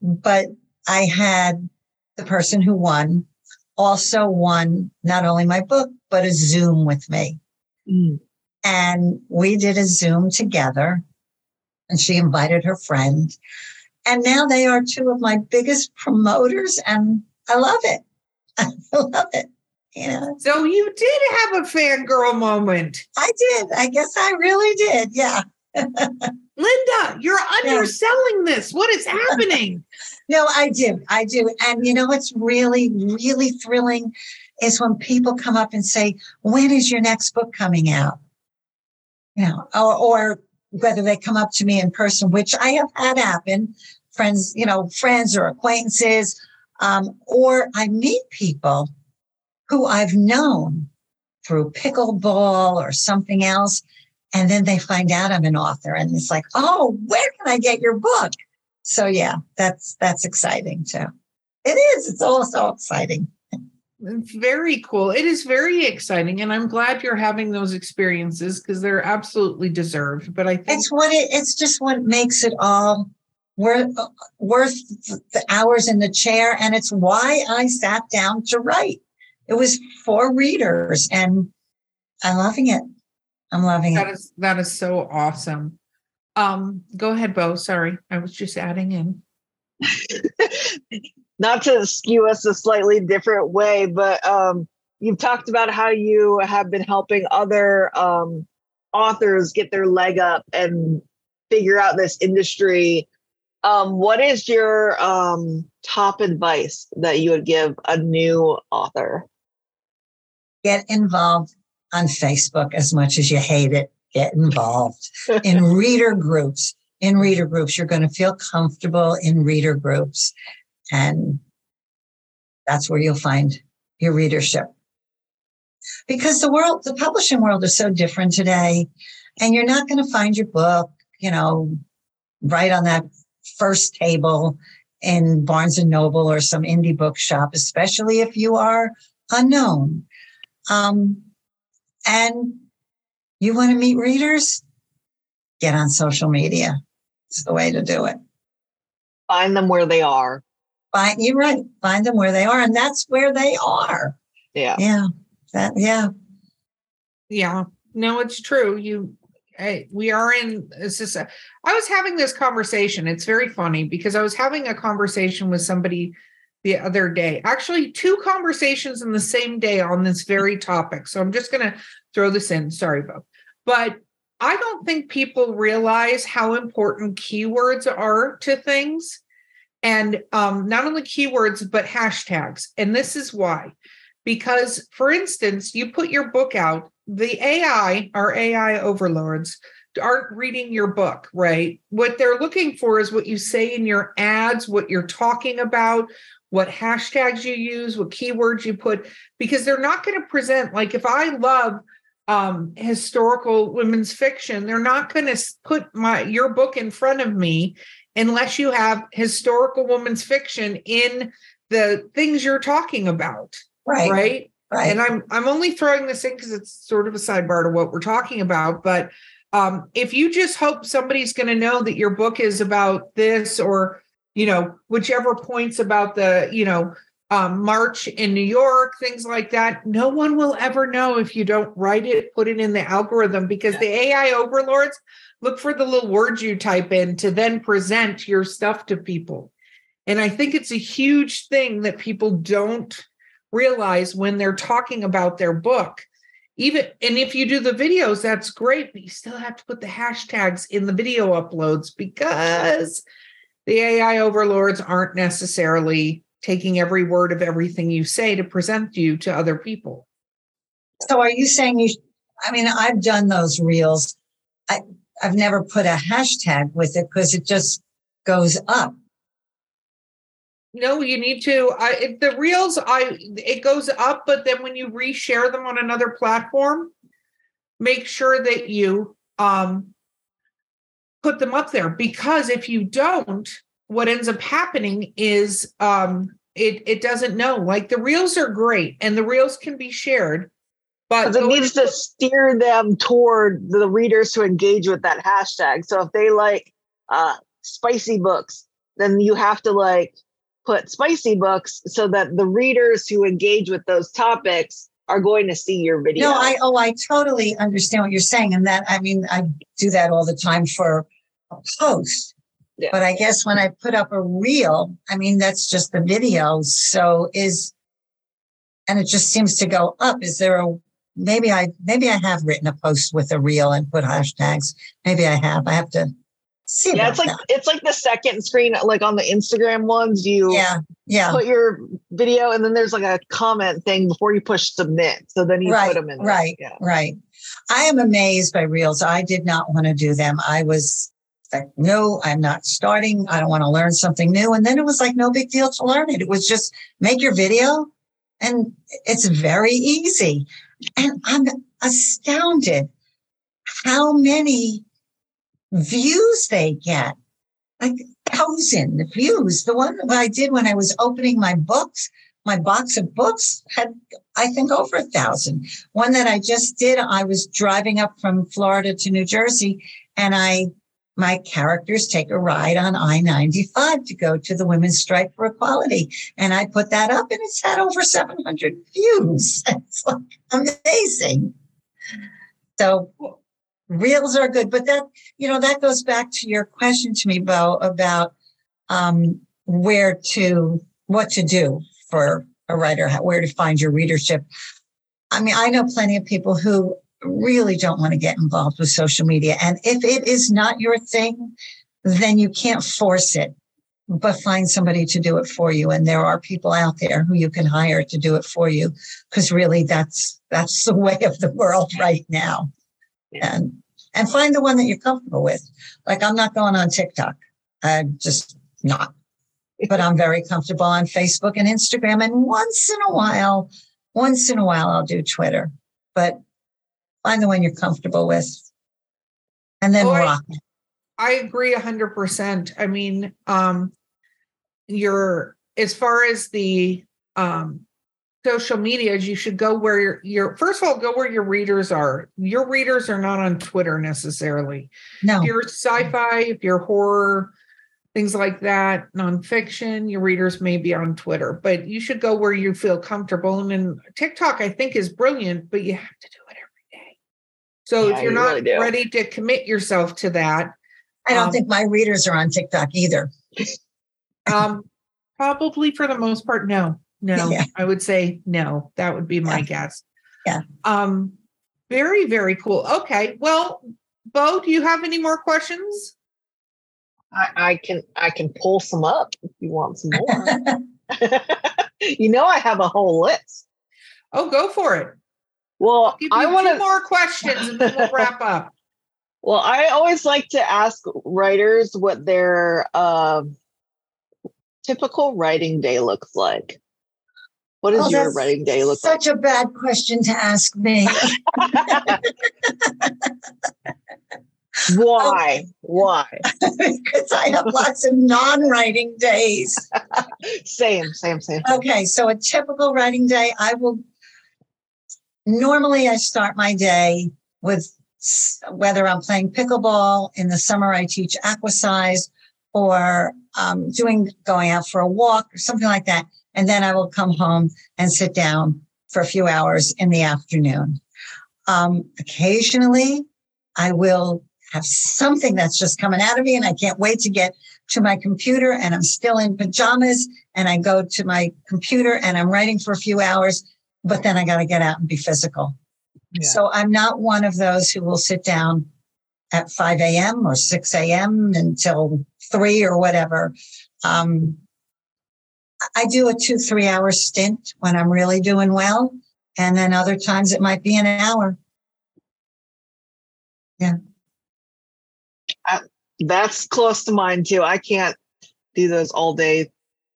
But I had the person who won also won not only my book, but a Zoom with me. Mm. And we did a Zoom together and she invited her friend. And now they are two of my biggest promoters, and I love it. I love it. You know, So you did have a fangirl moment. I did. I guess I really did. Yeah. Linda, you're underselling this. What is happening? No, I do. I do. And you know what's really, really thrilling is when people come up and say, When is your next book coming out? You know, or, or whether they come up to me in person, which I have had happen, friends, you know, friends or acquaintances, um, or I meet people who I've known through pickleball or something else. And then they find out I'm an author and it's like, oh, where can I get your book? So yeah, that's that's exciting too. It is. It's all so exciting. It's very cool. It is very exciting. And I'm glad you're having those experiences because they're absolutely deserved. But I think It's what it it's just what makes it all worth worth the hours in the chair. And it's why I sat down to write. It was for readers and I'm loving it. I'm loving that it. is that is so awesome. Um, go ahead, Bo. Sorry, I was just adding in. not to skew us a slightly different way, but um, you've talked about how you have been helping other um, authors get their leg up and figure out this industry. Um, what is your um, top advice that you would give a new author? Get involved on Facebook as much as you hate it. Get involved in reader groups. In reader groups, you're going to feel comfortable in reader groups. And that's where you'll find your readership. Because the world, the publishing world is so different today. And you're not going to find your book, you know, right on that first table in Barnes and Noble or some indie bookshop, especially if you are unknown. Um, and you want to meet readers? Get on social media. It's the way to do it. Find them where they are. Find you're right. Find them where they are, and that's where they are. Yeah. Yeah. That yeah. Yeah, no, it's true. You, I, we are in. It's just. A, I was having this conversation. It's very funny because I was having a conversation with somebody the other day. Actually, two conversations in the same day on this very topic. So I'm just going to throw this in. Sorry, Bo, but I don't think people realize how important keywords are to things. And um, not only keywords, but hashtags. And this is why. Because, for instance, you put your book out, the AI, our AI overlords, aren't reading your book, right? What they're looking for is what you say in your ads, what you're talking about, what hashtags you use, what keywords you put, because they're not going to present, like, if I love um historical women's fiction they're not going to put my your book in front of me unless you have historical women's fiction in the things you're talking about Right. right Right. and i'm i'm only throwing this in because it's sort of a sidebar to what we're talking about but um if you just hope somebody's going to know that your book is about this or you know whichever points about the you know um, march in New York, things like that. No one will ever know if you don't write it, put it in the algorithm because the AI overlords look for the little words you type in to then present your stuff to people. And I think it's a huge thing that people don't realize when they're talking about their book. Even and if you do the videos, that's great, but you still have to put the hashtags in the video uploads because the AI overlords aren't necessarily taking every word of everything you say to present you to other people. So are you saying you? I mean, I've done those reels. I I've never put a hashtag with it because it just goes up. No, you need to. I it, the reels, I it goes up, but then when you reshare them on another platform, make sure that you um put them up there because if you don't, what ends up happening is um it it doesn't know. Like the reels are great and the reels can be shared, but it needs to steer them toward the readers to engage with that hashtag. So if they like uh, spicy books, then you have to like put spicy books so that the readers who engage with those topics are going to see your video. No, I oh I totally understand what you're saying, and that I mean I do that all the time for a post. Yeah. But I guess when I put up a reel, I mean that's just the video. So is and it just seems to go up. Is there a maybe I maybe I have written a post with a reel and put hashtags. Maybe I have. I have to see. Yeah, it's like that. it's like the second screen, like on the Instagram ones. You yeah, yeah. put your video, and then there's like a comment thing before you push submit. So then you right, put them in. there. right, Yeah. right. I am amazed by reels. I did not want to do them. I was like, no, I'm not starting. I don't want to learn something new. And then it was like no big deal to learn it. It was just make your video, and it's very easy. And I'm astounded how many views they get. Like thousand views. The one that I did when I was opening my books, my box of books had, I think, over a thousand. One that I just did, I was driving up from Florida to New Jersey and I, my characters take a ride on I-95 to go to the Women's Strike for Equality. And I put that up and it's had over 700 views. It's like amazing. So reels are good, but that, you know, that goes back to your question to me, Bo, about um, where to, what to do for a writer, where to find your readership. I mean, I know plenty of people who really don't want to get involved with social media. And if it is not your thing, then you can't force it, but find somebody to do it for you. And there are people out there who you can hire to do it for you. Cause really that's, that's the way of the world right now. And, and find the one that you're comfortable with. Like I'm not going on TikTok. I'm just not, but I'm very comfortable on Facebook and Instagram. And once in a while, once in a while, I'll do Twitter, but find the one you're comfortable with and then Oh, I- rock it. I agree a hundred percent. I mean, um, your as far as the um social medias, you should go where your your first of all go where your readers are. Your readers are not on Twitter necessarily. No, If you're sci-fi, if you're horror, things like that, nonfiction, your readers may be on Twitter, but you should go where you feel comfortable. And then TikTok, I think, is brilliant, but you have to do it every day. So Yeah, if you're you not really ready to commit yourself to that, I don't um, think my readers are on TikTok either. um, probably for the most part, no, no. Yeah. I would say no. That would be my Yeah. guess. Yeah. Um, very, very cool. Okay. Well, Bo, do you have any more questions? I, I can I can pull some up if you want some more. you know, I have a whole list. Oh, go for it. Well, Give you I want two to. more questions and then we'll wrap up. Well, I always like to ask writers what their uh, typical writing day looks like. What does Oh, your writing day look like? Such a bad question to ask me. Why? Why? because I have lots of non-writing days. Same, same, same. Okay, so a typical writing day, I will normally I start my day with whether I'm playing pickleball in the summer, I teach aquasize or um, doing going out for a walk or something like that, and then I will come home and sit down for a few hours in the afternoon. Um, occasionally, I will have something that's just coming out of me, and I can't wait to get to my computer, and I'm still in pajamas, and I go to my computer and I'm writing for a few hours, but then I got to get out and be physical. Yeah. So I'm not one of those who will sit down at 5 a.m. or 6 a.m. until three or whatever. Um, I do a two, three hour stint when I'm really doing well. And then other times it might be an hour. Yeah. That's close to mine too. I can't do those all day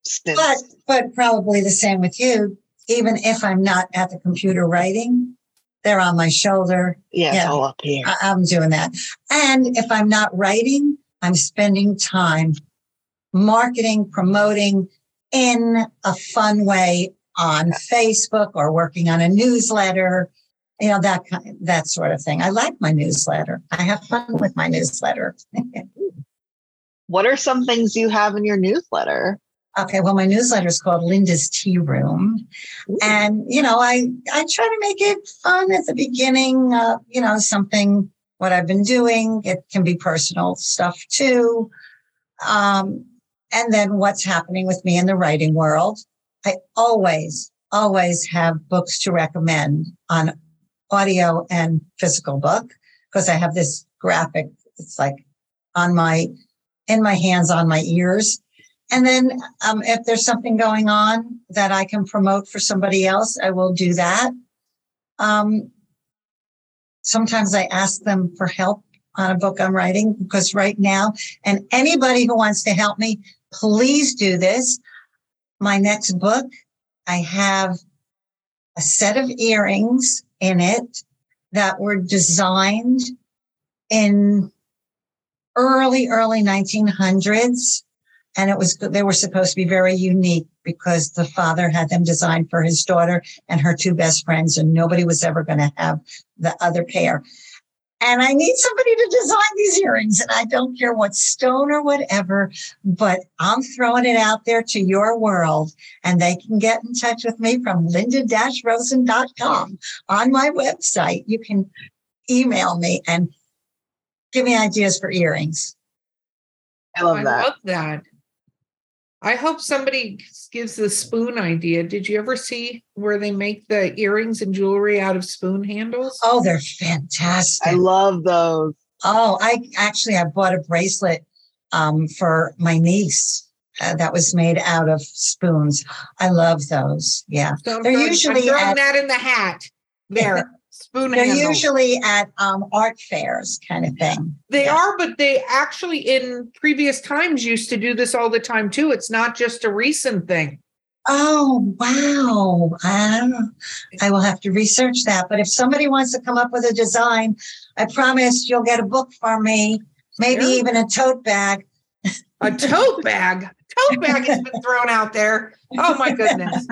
stints. But, but probably the same with you. Even if I'm not at the computer writing, they're on my shoulder. yeah, yeah. all up here. I- I'm doing that. And if I'm not writing, I'm spending time marketing, promoting in a fun way on Facebook or working on a newsletter, you know, that kind, that sort of thing. I like my newsletter. I have fun with my newsletter. What are some things you have in your newsletter? Okay, well, my newsletter is called Linda's Tea Room, and you know, I I try to make it fun at the beginning. Uh, you know, something what I've been doing. It can be personal stuff too, um, and then what's happening with me in the writing world. I always always have books to recommend on audio and physical book because I have this graphic. It's like on my, in my hands, on my ears. And then um, if there's something going on that I can promote for somebody else, I will do that. Um, sometimes I ask them for help on a book I'm writing because right now, and anybody who wants to help me, please do this. My next book, I have a set of earrings in it that were designed in early, early 1900s. And it was, they were supposed to be very unique because the father had them designed for his daughter and her two best friends, and nobody was ever going to have the other pair and I need somebody to design these earrings. And I don't care what stone or whatever, but I'm throwing it out there to your world. And they can get in touch with me from linda-rosen.com on my website. You can email me and give me ideas for earrings. I love that. I love that. I hope somebody gives the spoon idea. Did you ever see where they make the earrings and jewelry out of spoon handles? Oh, they're fantastic. I love those. Oh, I actually I bought a bracelet um, for my niece uh, that was made out of spoons. I love those. Yeah, So I'm they're throwing, usually I'm throwing at- that in the hat. There, spoon they're handle. usually at um, art fairs, kind of thing. They Yeah. are, but they actually in previous times used to do this all the time too. It's not just a recent thing. Oh wow! I. I will have to research that. But if somebody wants to come up with a design, I promise you'll get a book from me. Maybe Yeah. even a tote bag. A tote bag. Tote bag has been thrown out there. Oh my goodness.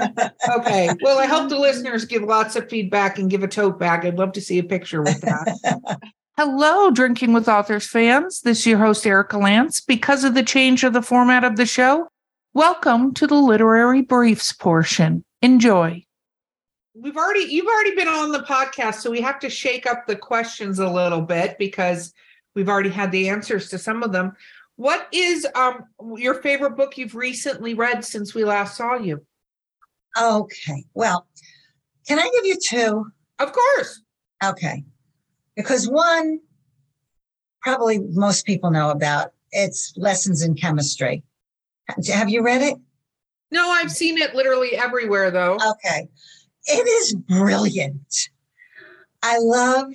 Okay. Well, I hope the listeners give lots of feedback and give a tote bag. I'd love to see a picture with that. Hello, Drinking with Authors fans. This is your host, Erika Lance. Because of the change of the format of the show, welcome to the literary briefs portion. Enjoy. We've already you've already been on the podcast, so we have to shake up the questions a little bit because we've already had the answers to some of them. What is um your favorite book you've recently read since we last saw you? Okay. Well, can I give you two? Of course. Okay. Because one, probably most people know about it's Lessons in Chemistry. Have you read it? No, I've seen it literally everywhere though. Okay. It is brilliant. I love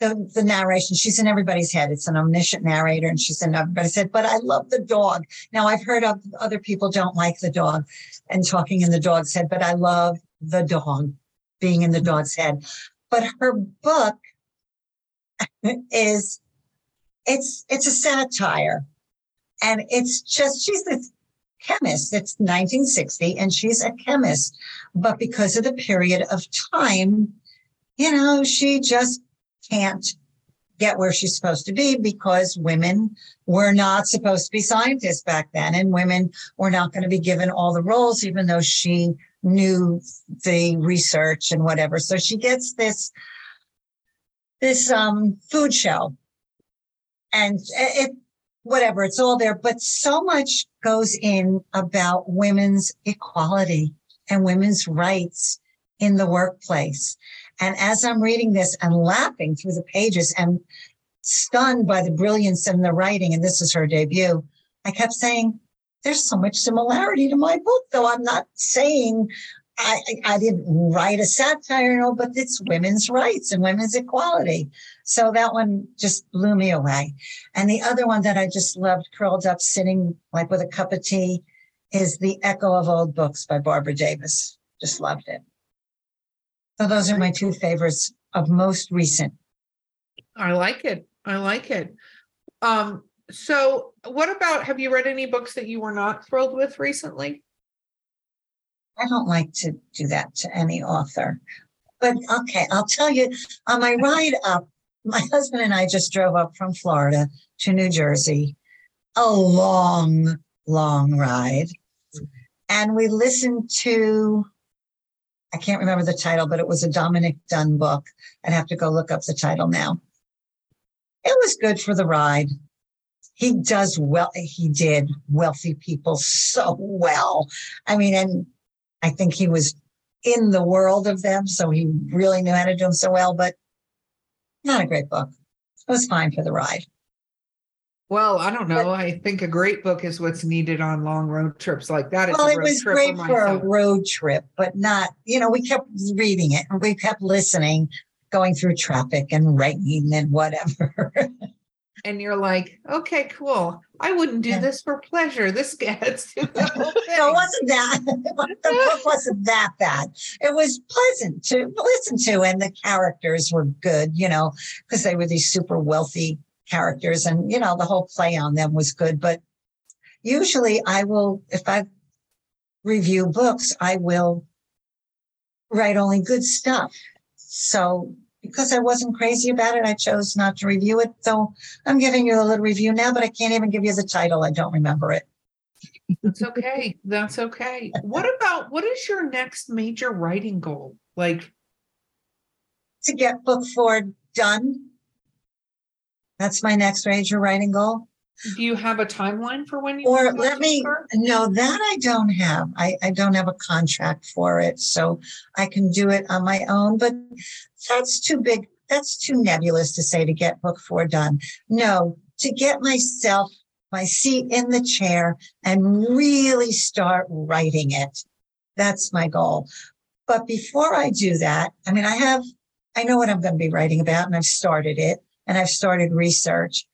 the, the narration. She's in everybody's head. It's an omniscient narrator and she's in everybody's head, but I love the dog. Now I've heard of other people don't like the dog and talking in the dog's head, but I love the dog being in the dog's head. But her book is it's it's a satire and it's just she's this chemist it's 1960 and she's a chemist but because of the period of time you know she just can't get where she's supposed to be because women were not supposed to be scientists back then and women were not going to be given all the roles even though she knew the research and whatever. So she gets this this um food show and it whatever it's all there but so much goes in about women's equality and women's rights in the workplace and as i'm reading this and laughing through the pages and stunned by the brilliance in the writing and this is her debut i kept saying there's so much similarity to my book though i'm not saying I, I didn't write a satire, no, but it's women's rights and women's equality. So that one just blew me away. And the other one that I just loved, curled up, sitting like with a cup of tea, is The Echo of Old Books by Barbara Davis. Just loved it. So those are my two favorites of most recent. I like it. I like it. Um, so what about have you read any books that you were not thrilled with recently? I don't like to do that to any author. But okay, I'll tell you on my ride up, my husband and I just drove up from Florida to New Jersey, a long, long ride. And we listened to, I can't remember the title, but it was a Dominick Dunne book. I'd have to go look up the title now. It was good for the ride. He does well, he did wealthy people so well. I mean, and I think he was in the world of them. So he really knew how to do them so well, but not a great book. It was fine for the ride. Well, I don't know. I think a great book is what's needed on long road trips like that. It's well, a it was great for for a road trip, but not, you know, we kept reading it and we kept listening, going through traffic and rain and whatever. and you're like, okay, cool. I wouldn't do Yeah. this for pleasure. This gets to the whole so it wasn't that the book wasn't that bad. It was pleasant to listen to, and the characters were good, you know, because they were these super wealthy characters, and you know, the whole play on them was good. But usually, I will, if I review books, I will write only good stuff. So because I wasn't crazy about it, I chose not to review it. So I'm giving you a little review now, but I can't even give you the title. I don't remember it. That's okay. That's okay. What about what is your next major writing goal? Like, to get book four done. That's my next major writing goal. do you have a timeline for when you Or let me, start? no, that I don't have. I, I don't have a contract for it. So I can do it on my own, but that's too big. That's too nebulous to say to get book four done. No, to get myself, my seat in the chair and really start writing it. That's my goal. But before I do that, I mean, I have, I know what I'm going to be writing about and I've started it and I've started research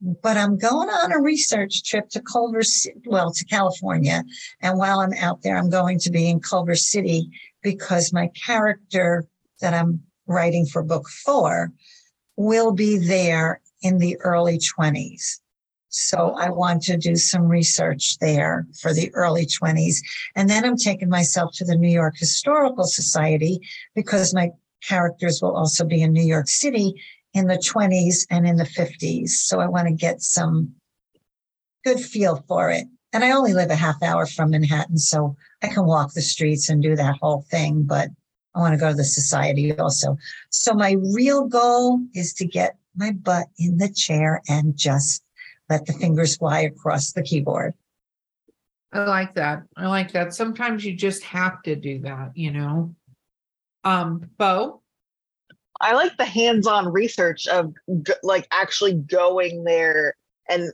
but I'm going on a research trip to Culver well, to California. And while I'm out there, I'm going to be in Culver City because my character that I'm writing for book four will be there in the early 20s. So I want to do some research there for the early 20s. And then I'm taking myself to the New York Historical Society because my characters will also be in New York City in the 20s and in the 50s. So I want to get some good feel for it. And I only live a half hour from Manhattan, so I can walk the streets and do that whole thing. But I want to go to the society also. So my real goal is to get my butt in the chair and just let the fingers fly across the keyboard. I like that. I like that. Sometimes you just have to do that, you know. Um, Bo, I like the hands-on research of like actually going there and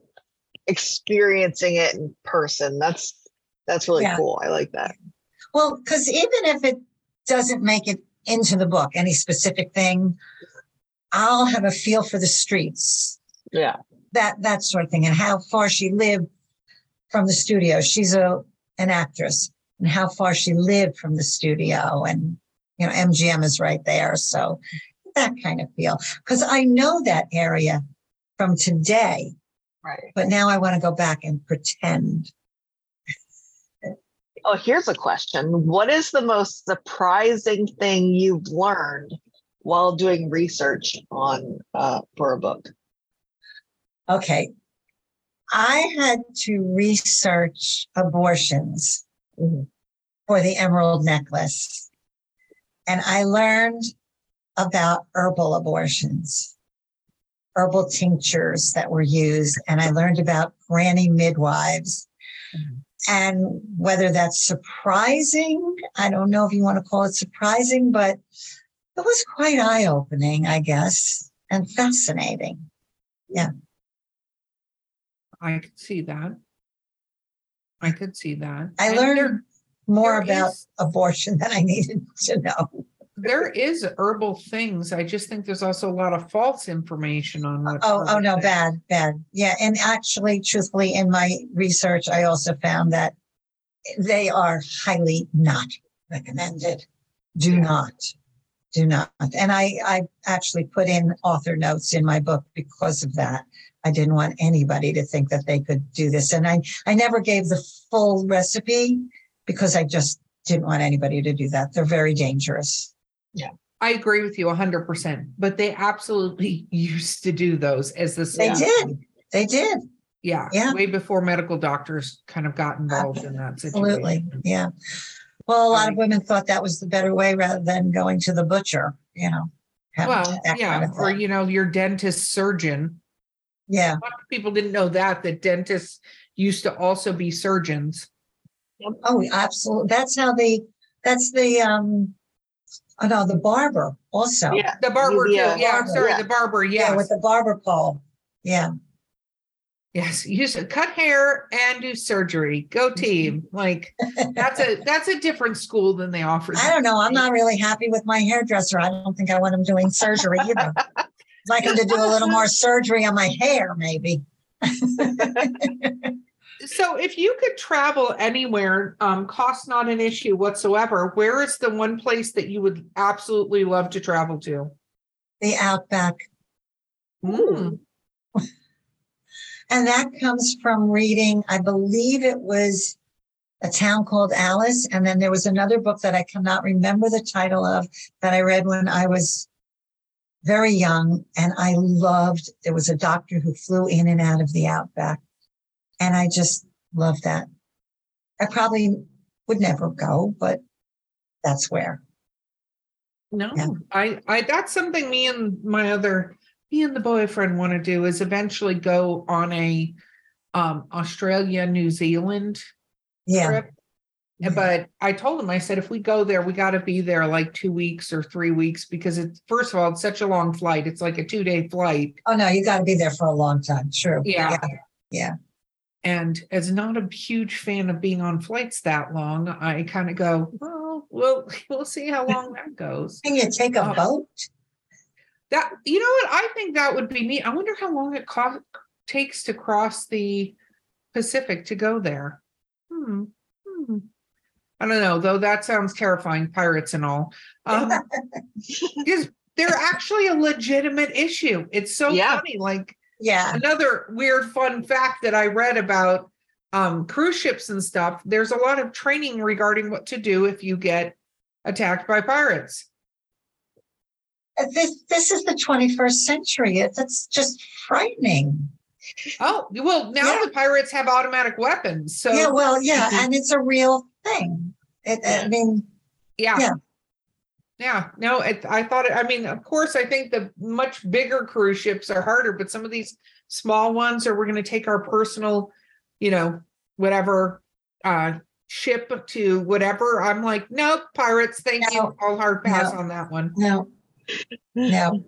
experiencing it in person. That's that's really Yeah. cool. I like that. Well, because even if it doesn't make it into the book, any specific thing, I'll have a feel for the streets. Yeah. that that sort of thing and how far she lived from the studio she's a an actress and how far she lived from the studio and you know mgm is right there so that kind of feel because i know that area from today Right. but now i want to go back and pretend Oh, here's a question. What is the most surprising thing you've learned while doing research on uh, for a book? okay i had to research abortions Mhm. for the emerald necklace and i learned about herbal abortions herbal tinctures that were used and i learned about granny midwives Mhm. and whether that's surprising i don't know if you want to call it surprising but it was quite eye-opening i guess and fascinating Yeah. I could see that. I could see that. i And learned there- more there about is- abortion than i needed to know there is herbal things. I just think there's also a lot of false information on what. Oh, oh no, bad, bad. Yeah. And actually, truthfully, in my research, I also found that they are highly not recommended. Do Yeah. not, do not. And I, I actually put in author notes in my book because of that. I didn't want anybody to think that they could do this. And I, I never gave the full recipe because I just didn't want anybody to do that. They're very dangerous. I agree with you hundred percent, but they absolutely used to do those as the. They did. They did. Yeah, Yeah. way before medical doctors kind of got involved in that Absolutely. Yeah. Well, a lot of women thought that was the better way rather than going to the butcher, you know. Well, yeah, kind of or you know, your dentist surgeon. Yeah. A lot of people didn't know that that dentists used to also be surgeons. Oh, absolutely. That's how they, That's the um. Oh no, the barber also. Yeah. The barber, Yeah. too. Yeah, I'm Barber, sorry, yeah. the barber. Yeah, with the barber pole. Yeah. Yes, use to cut hair and do surgery. Go Mm-hmm. team. Like that's a that's a different school than they offer. I don't know. I'm not really happy with my hairdresser. I don't think I want him doing surgery either. I'd like him to do a little more surgery on my hair, maybe. So if you could travel anywhere, um, cost not an issue whatsoever, where is the one place that you would absolutely love to travel to? The outback. Mm. And that comes from reading, I believe it was a town called Alice. And then there was another book that I cannot remember the title of that I read when I was very young. And I loved, there was a doctor who flew in and out of the outback. And I just love that. I probably would never go, but that's where. No, Yeah. I, I, that's something me and my other, me and the boyfriend want to do is eventually go on a, um, Australia, New Zealand Yeah. trip. Yeah. But I told him, I said, if we go there, we got to be there like two weeks or three weeks because it's, first of all, it's such a long flight. It's like a two day flight. Oh, no, you got to be there for a long time. True. Yeah. Yeah. And as not a huge fan of being on flights that long, I kind of go, well, we'll, we'll see how long that goes. Can you take a Oh. boat? That, you know what? I think that would be neat. I wonder how long it co- takes to cross the Pacific to go there. Hmm. hmm. I don't know, though that sounds terrifying, pirates and all. Um, they're actually a legitimate issue. It's so Yeah. funny. Like, Yeah. another weird fun fact that I read about um, cruise ships and stuff. There's a lot of training regarding what to do if you get attacked by pirates. Uh, This, this is the 21st century. That's just frightening. Oh, well, now Yeah. the pirates have automatic weapons. So, yeah, well, yeah, and it's a real thing. It, I mean, yeah. yeah. Yeah, no, it, I thought, it, I mean, of course, I think the much bigger cruise ships are harder, but some of these small ones, or we're going to take our personal, you know, whatever uh ship to whatever. I'm like, nope, pirates, thank No. you. I'll hard pass No. on that one. no, no.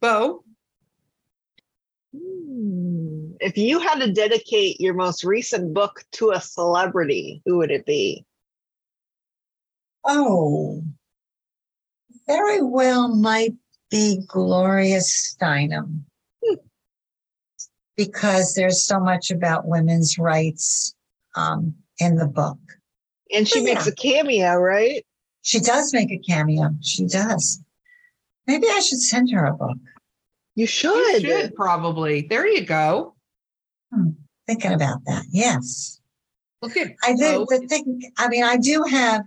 Bo, Hmm. If you had to dedicate your most recent book to a celebrity, who would it be? Oh, very well might be Gloria Steinem. Because there's so much about women's rights um, in the book. And she Oh, makes yeah. a cameo, right? She does make a cameo. She does. Maybe I should send her a book. You you should. should probably. There you go. Thinking about that. Yes. Look at I Bo. think the thing, I mean, I do have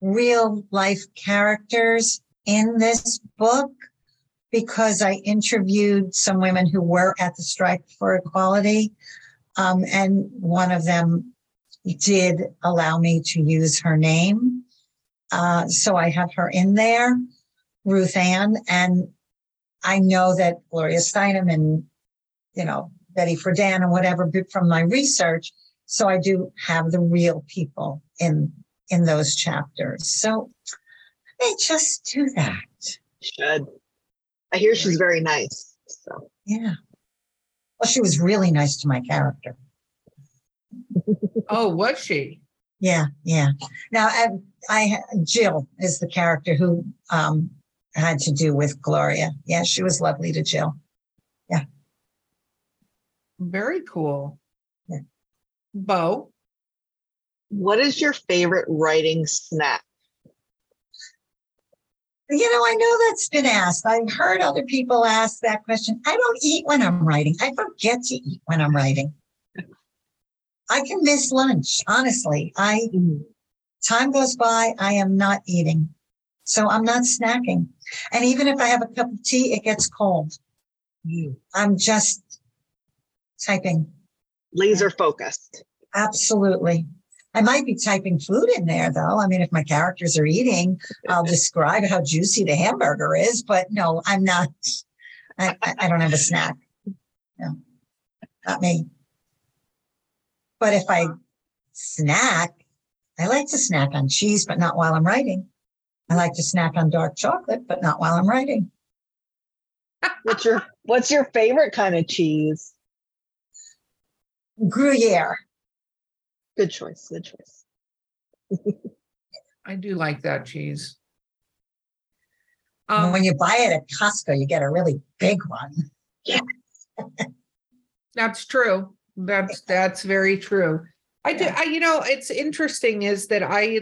real life characters in this book because I interviewed some women who were at the strike for equality. Um, and one of them did allow me to use her name. Uh, so I have her in there, Ruth Ann, and I know that Gloria Steinem and, you know, Betty Friedan and whatever from my research. So I do have the real people in in those chapters. So they just do that. Should. I hear she's very nice. So Yeah. Well, she was really nice to my character. Oh, was she? Yeah, yeah. Now, I, I Jill is the character who um, had to do with Gloria. Yeah, she was lovely to Jill. Yeah. Very cool. Yeah. Bo, what is your favorite writing snack? You know, I know that's been asked. I've heard other people ask that question. I don't eat when I'm writing. I forget to eat when I'm writing. I can miss lunch, honestly. I time goes by, I am not eating. So I'm not snacking. And even if I have a cup of tea, it gets cold. I'm just typing. Laser focused. Absolutely. I might be typing food in there though. I mean, if my characters are eating, I'll describe how juicy the hamburger is, but no, I'm not. I, I I don't have a snack. No, not me. But if I snack, I like to snack on cheese, but not while I'm writing. I like to snack on dark chocolate, but not while I'm writing. What's your What's your favorite kind of cheese? Gruyere. Good choice. Good choice. I do like that cheese. Um, when you buy it at Costco, you get a really big one. Yeah. That's true. That's that's very true. I do. I you know it's interesting is that I,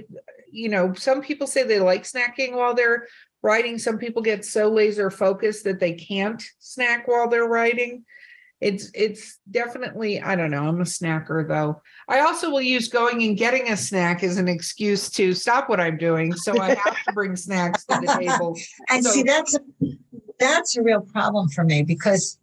you know, some people say they like snacking while they're writing. Some people get so laser focused that they can't snack while they're writing. It's it's definitely I don't know. I'm a snacker though. I also will use going and getting a snack as an excuse to stop what I'm doing. So I have to bring snacks to the table. And see, that's that's a real problem for me because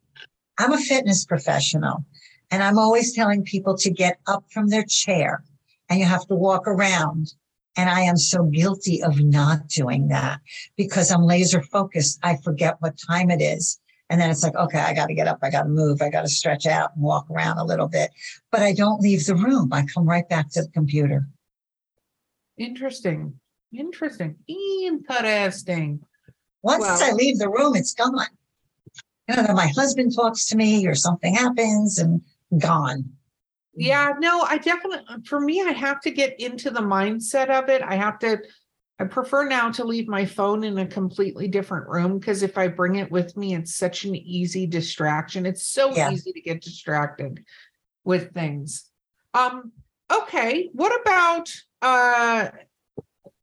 I'm a fitness professional and I'm always telling people to get up from their chair and you have to walk around. And I am so guilty of not doing that because I'm laser focused. I forget what time it is. And then it's like, okay, I got to get up. I got to move. I got to stretch out and walk around a little bit, but I don't leave the room. I come right back to the computer. Interesting. Interesting. Interesting. Once I leave the room, it's gone. You know, then my husband talks to me or something happens and gone. Yeah, no, I definitely, for me, I have to get into the mindset of it. I have to, I prefer now to leave my phone in a completely different room because if I bring it with me, it's such an easy distraction. It's so Yeah. easy to get distracted with things. Um, okay, what about, uh,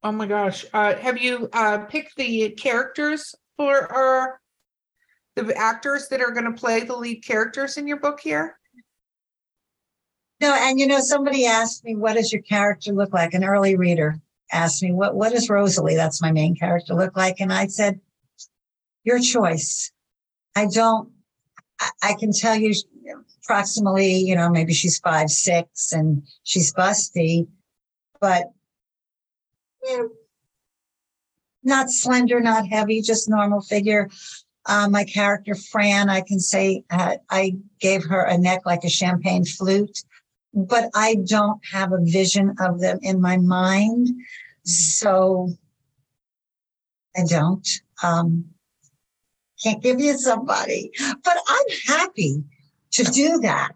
oh my gosh, uh, have you, uh, picked the characters for our, the actors that are going to play the lead characters in your book here? No, and you know, somebody asked me, what does your character look like? An early reader asked me, what, what does Rosalie, that's my main character, look like? And I said, your choice. I don't, I, I can tell you approximately, you know, maybe she's five, six and she's busty, but you know, not slender, not heavy, just normal figure. Uh, my character, Fran, I can say uh, I gave her a neck like a champagne flute, but I don't have a vision of them in my mind. So I don't. Um, can't give you somebody, but I'm happy to do that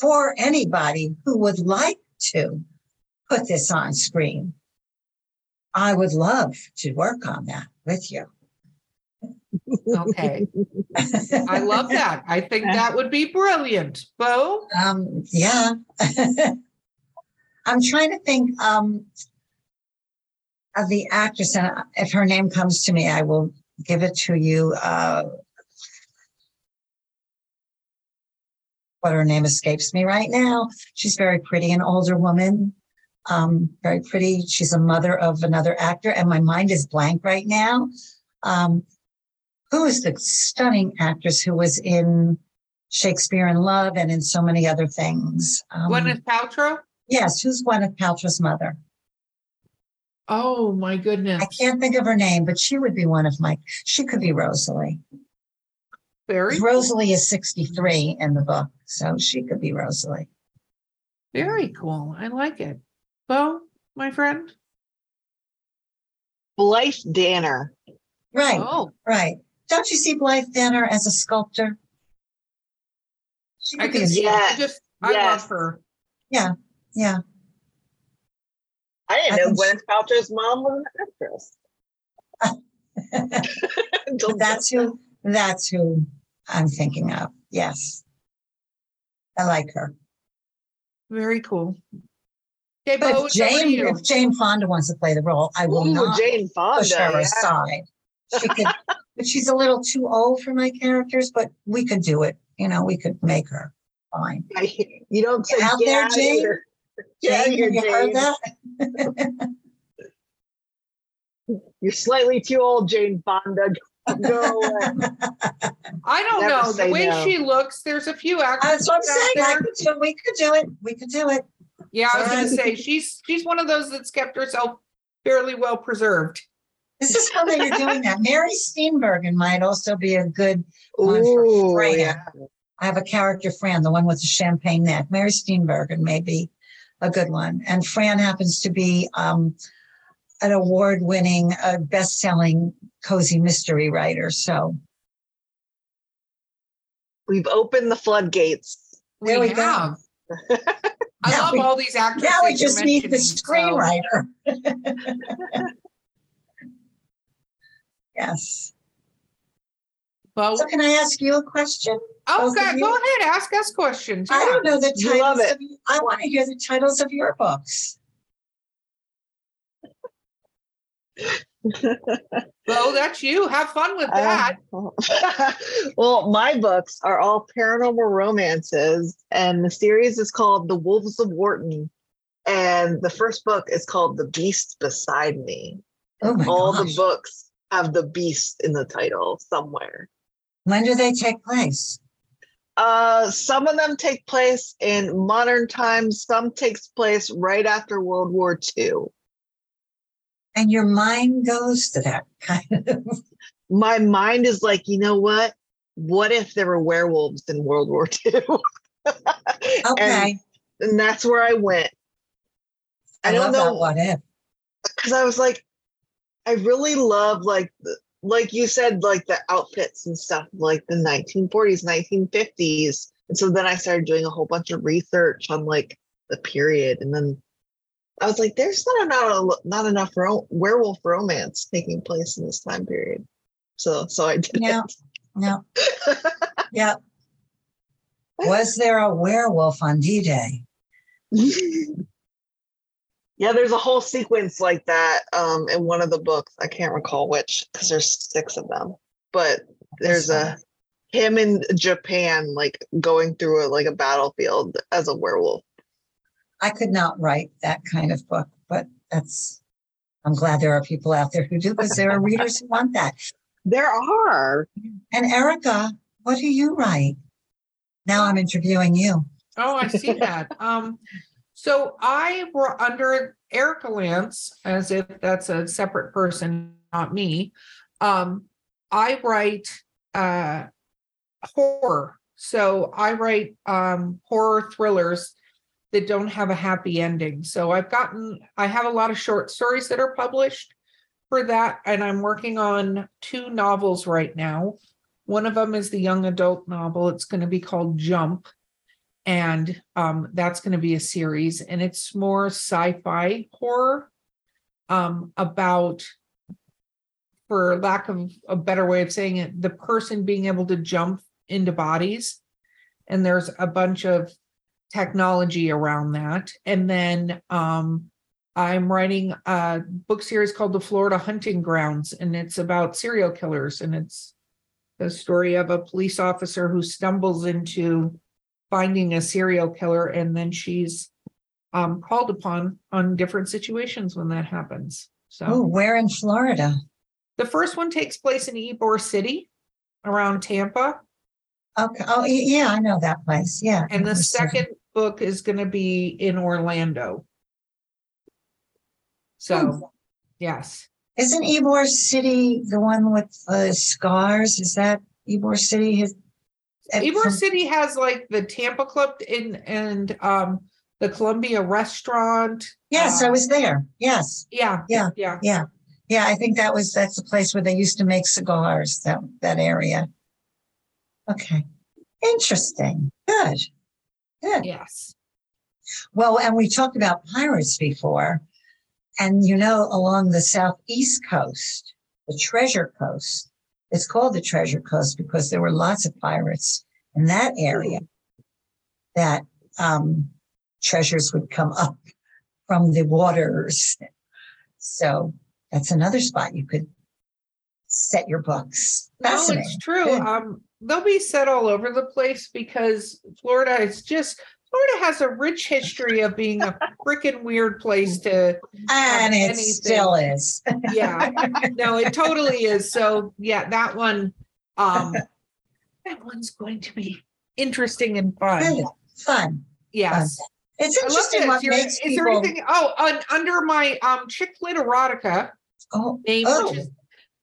for anybody who would like to put this on screen. I would love to work on that with you. Okay. I love that. I think that would be brilliant. Bo? Um, yeah. I'm trying to think um, of the actress, and if her name comes to me, I will give it to you. Uh, but her name escapes me right now. She's very pretty, an older woman. Um, very pretty. She's a mother of another actor, and my mind is blank right now. Um, who is the stunning actress who was in Shakespeare in Love and in so many other things? Um, Gwyneth Paltrow? Yes, who's Gwyneth Paltrow's mother? Oh my goodness. I can't think of her name, but she would be one of my. She could be Rosalie. Very, Rosalie is 63 in the book, so she could be Rosalie. very cool. I like it. Bo, my friend? Blythe Danner. Right, Oh, right. Don't you see Blythe Danner as a sculptor? She I can a, see, Yeah. I just, I Yes. love her. yeah. Yeah. I didn't I know think Gwyneth Paltrow's mom was an actress. That's who. That's who I'm thinking of. Yes, I like her. Very cool. Okay, But Bo, if it's over to Jane, if Jane Fonda wants to play the role, I will Ooh, not Jane Fonda. push her yeah. aside. She could, but she's a little too old for my characters. But we could do it. You know, we could make her fine. You don't say Out there, Jane? here. Get out of Jane, here, have you heard that? You're slightly too old, Jane Fonda. Go away. I don't Never know. The way no. she looks, there's a few actors. That's what I'm out saying. I could do. We could do it. We could do it. Yeah, I was gonna say she's she's one of those that's kept herself fairly well preserved. This is how you're doing that. Mary Steenburgen might also be a good one for Ooh, Fran. yeah. I have a character Fran, the one with the champagne neck. Mary Steenburgen may be a good one. And Fran happens to be um, an award-winning, uh, best-selling cozy mystery writer. So We've opened the floodgates. There we go. have. I Now love we- all these actors. now we just need the mentioning, so- screenwriter. yes. Well, So can I ask you a question? oh, both of God, you? go ahead. Ask us questions. I don't know the You love titles. it. Of, I want to hear the titles of your books. Well, that's you. Have fun with that. Uh, well, my books are all paranormal romances, and the series is called The Wolves of Wharton. And the first book is called The Beast Beside Me. Oh my all gosh. the books have the beast in the title somewhere. When do they take place? Uh, some of them take place in modern times, some takes place right after World War II. And your mind goes to that kind of. My mind is like, you know what? What if there were werewolves in World War II? Okay. and that's where I went. I, I, don't know. What if? because I was like, I really love like the- like you said, like the outfits and stuff, like the 1940s, 1950s. And so then I started doing a whole bunch of research on like the period, and then I was like, there's not enough not enough ro- werewolf romance taking place in this time period. So so I did. No. yeah. Was there a werewolf on D Day? it. yeah, there's a whole sequence like that um in one of the books. I can't recall which because there's six of them, but there's a him in Japan like going through a like a battlefield as a werewolf. I could not write that kind of book, but that's. I'm glad there are people out there who do because there are readers who want that. There are. And Erika, what do you write? Now I'm interviewing you. Oh, I see that. Um, so I were under Erika Lance, as if that's a separate person, not me. Um, I write uh horror. So I write um horror thrillers that don't have a happy ending. So I've gotten I have a lot of short stories that are published for that, and I'm working on two novels right now. One of them is the young adult novel. It's going to be called Jump and um, that's going to be a series and it's more sci-fi horror um, about for lack of a better way of saying it the person being able to jump into bodies and there's a bunch of technology around that and then um, i'm writing a book series called the florida hunting grounds and it's about serial killers and it's the story of a police officer who stumbles into finding a serial killer and then she's um, called upon on different situations when that happens. So Oh, where in Florida? the first one takes place in Ybor City around Tampa. Okay. Oh, yeah, I know that place. Yeah. And the second book is going to be in Orlando. So, yes. Isn't Ybor City the one with the scars? Is that Ybor City? His, Ybor City has like the Tampa Club in and um the Columbia restaurant. Yes, I uh, was there. Yes. Yeah. Yeah. Yeah. Yeah. Yeah. I think that was, that's the place where they used to make cigars, that, that area. Okay. Interesting. Good. Good. Yes. Well, and we talked about pirates before. And you know, along the southeast coast, the treasure coast, it's called the treasure coast because there were lots of pirates in that area that um, treasures would come up from the waters. So that's another spot you could set your books. No, it's true. Um, they'll be set all over the place because Florida is just Florida has a rich history of being a freaking weird place to and it anything. still is. yeah. No, it totally is. So yeah, that one um that one's going to be interesting and fun. Good. Fun. Yes. It's interesting this. what You're- makes is there anything oh un, under my um chick lit erotica oh, name, Oh. which is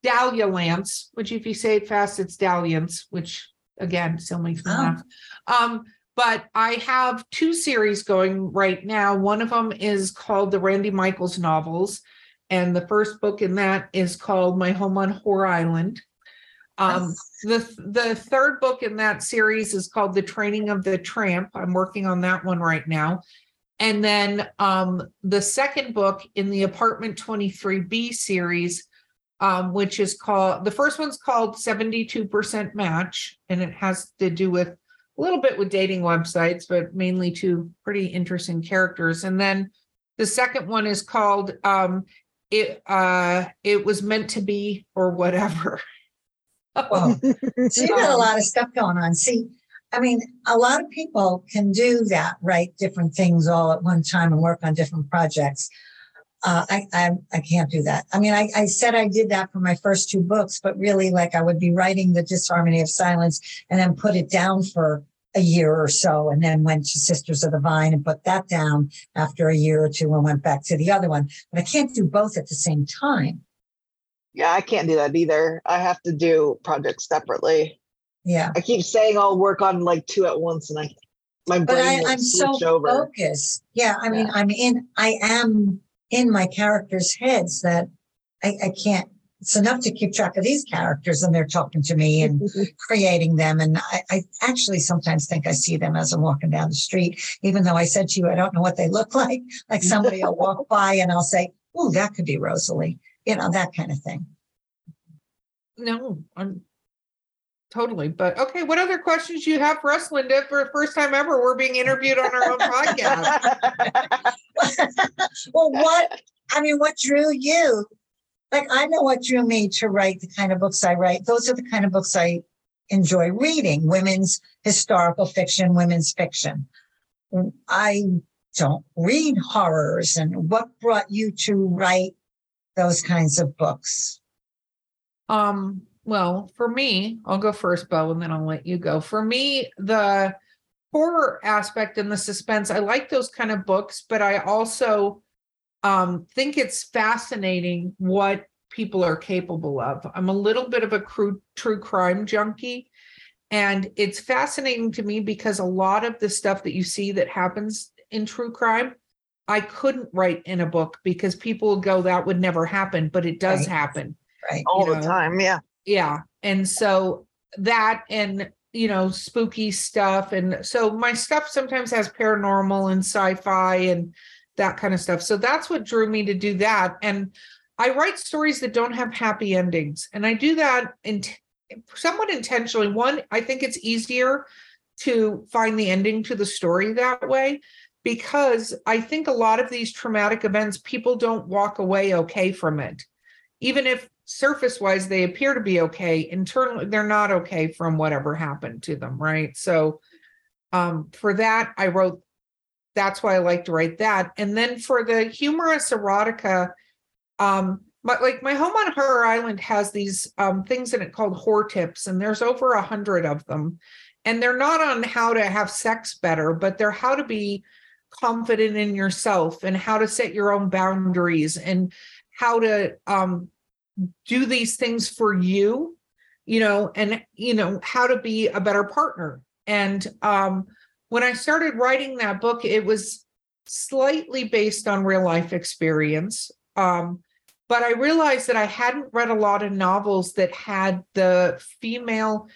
Dahlia Lance, which if you say it fast, it's Dalliance, which again still makes me Oh. laugh. Um, but I have two series going right now. One of them is called the Randy Michaels novels, and the first book in that is called My Home on Whore Island. Um, the the third book in that series is called The Training of the Tramp. I'm working on that one right now. And then um, the second book in the Apartment 23B series, um, which is called the first one's called 72% Match, and it has to do with a little bit with dating websites, but mainly two pretty interesting characters. And then the second one is called um, it uh, it was meant to be or whatever. Wow. so you got a lot of stuff going on. See, I mean, a lot of people can do that, write different things all at one time and work on different projects. Uh, I, I, I can't do that. I mean, I, I said I did that for my first two books, but really, like, I would be writing the disharmony of silence and then put it down for a year or so, and then went to Sisters of the Vine and put that down after a year or two, and went back to the other one. But I can't do both at the same time. Yeah, I can't do that either. I have to do projects separately. Yeah. I keep saying I'll work on like two at once, and I my brain but I, I'm so over. focused. Yeah, I mean, I'm in. I am in my characters' heads that I, I can't. It's enough to keep track of these characters, and they're talking to me and creating them. And I, I actually sometimes think I see them as I'm walking down the street, even though I said to you, I don't know what they look like. Like somebody will walk by, and I'll say, "Oh, that could be Rosalie," you know, that kind of thing. No, I'm totally. But okay, what other questions do you have for us, Linda? For the first time ever, we're being interviewed on our own podcast. well, what I mean, what drew you? Like, I know what drew me to write the kind of books I write. Those are the kind of books I enjoy reading women's historical fiction, women's fiction. I don't read horrors. And what brought you to write those kinds of books? Um, well, for me, I'll go first, Bo, and then I'll let you go. For me, the horror aspect and the suspense, I like those kind of books, but I also um, think it's fascinating what people are capable of. I'm a little bit of a crude, true crime junkie. And it's fascinating to me because a lot of the stuff that you see that happens in true crime, I couldn't write in a book because people would go, that would never happen, but it does Right. happen. Right. all you the time. Yeah. Yeah. And so that and you know, spooky stuff. And so my stuff sometimes has paranormal and sci-fi and that kind of stuff. So that's what drew me to do that. And I write stories that don't have happy endings. And I do that in somewhat intentionally. One, I think it's easier to find the ending to the story that way because I think a lot of these traumatic events, people don't walk away okay from it. Even if surface wise they appear to be okay, internally they're not okay from whatever happened to them, right? So um for that I wrote that's why I like to write that. And then for the humorous erotica, um but like my home on horror island has these um things in it called whore tips and there's over a hundred of them and they're not on how to have sex better but they're how to be confident in yourself and how to set your own boundaries and how to um do these things for you you know and you know how to be a better partner and um when i started writing that book it was slightly based on real life experience um but i realized that i hadn't read a lot of novels that had the female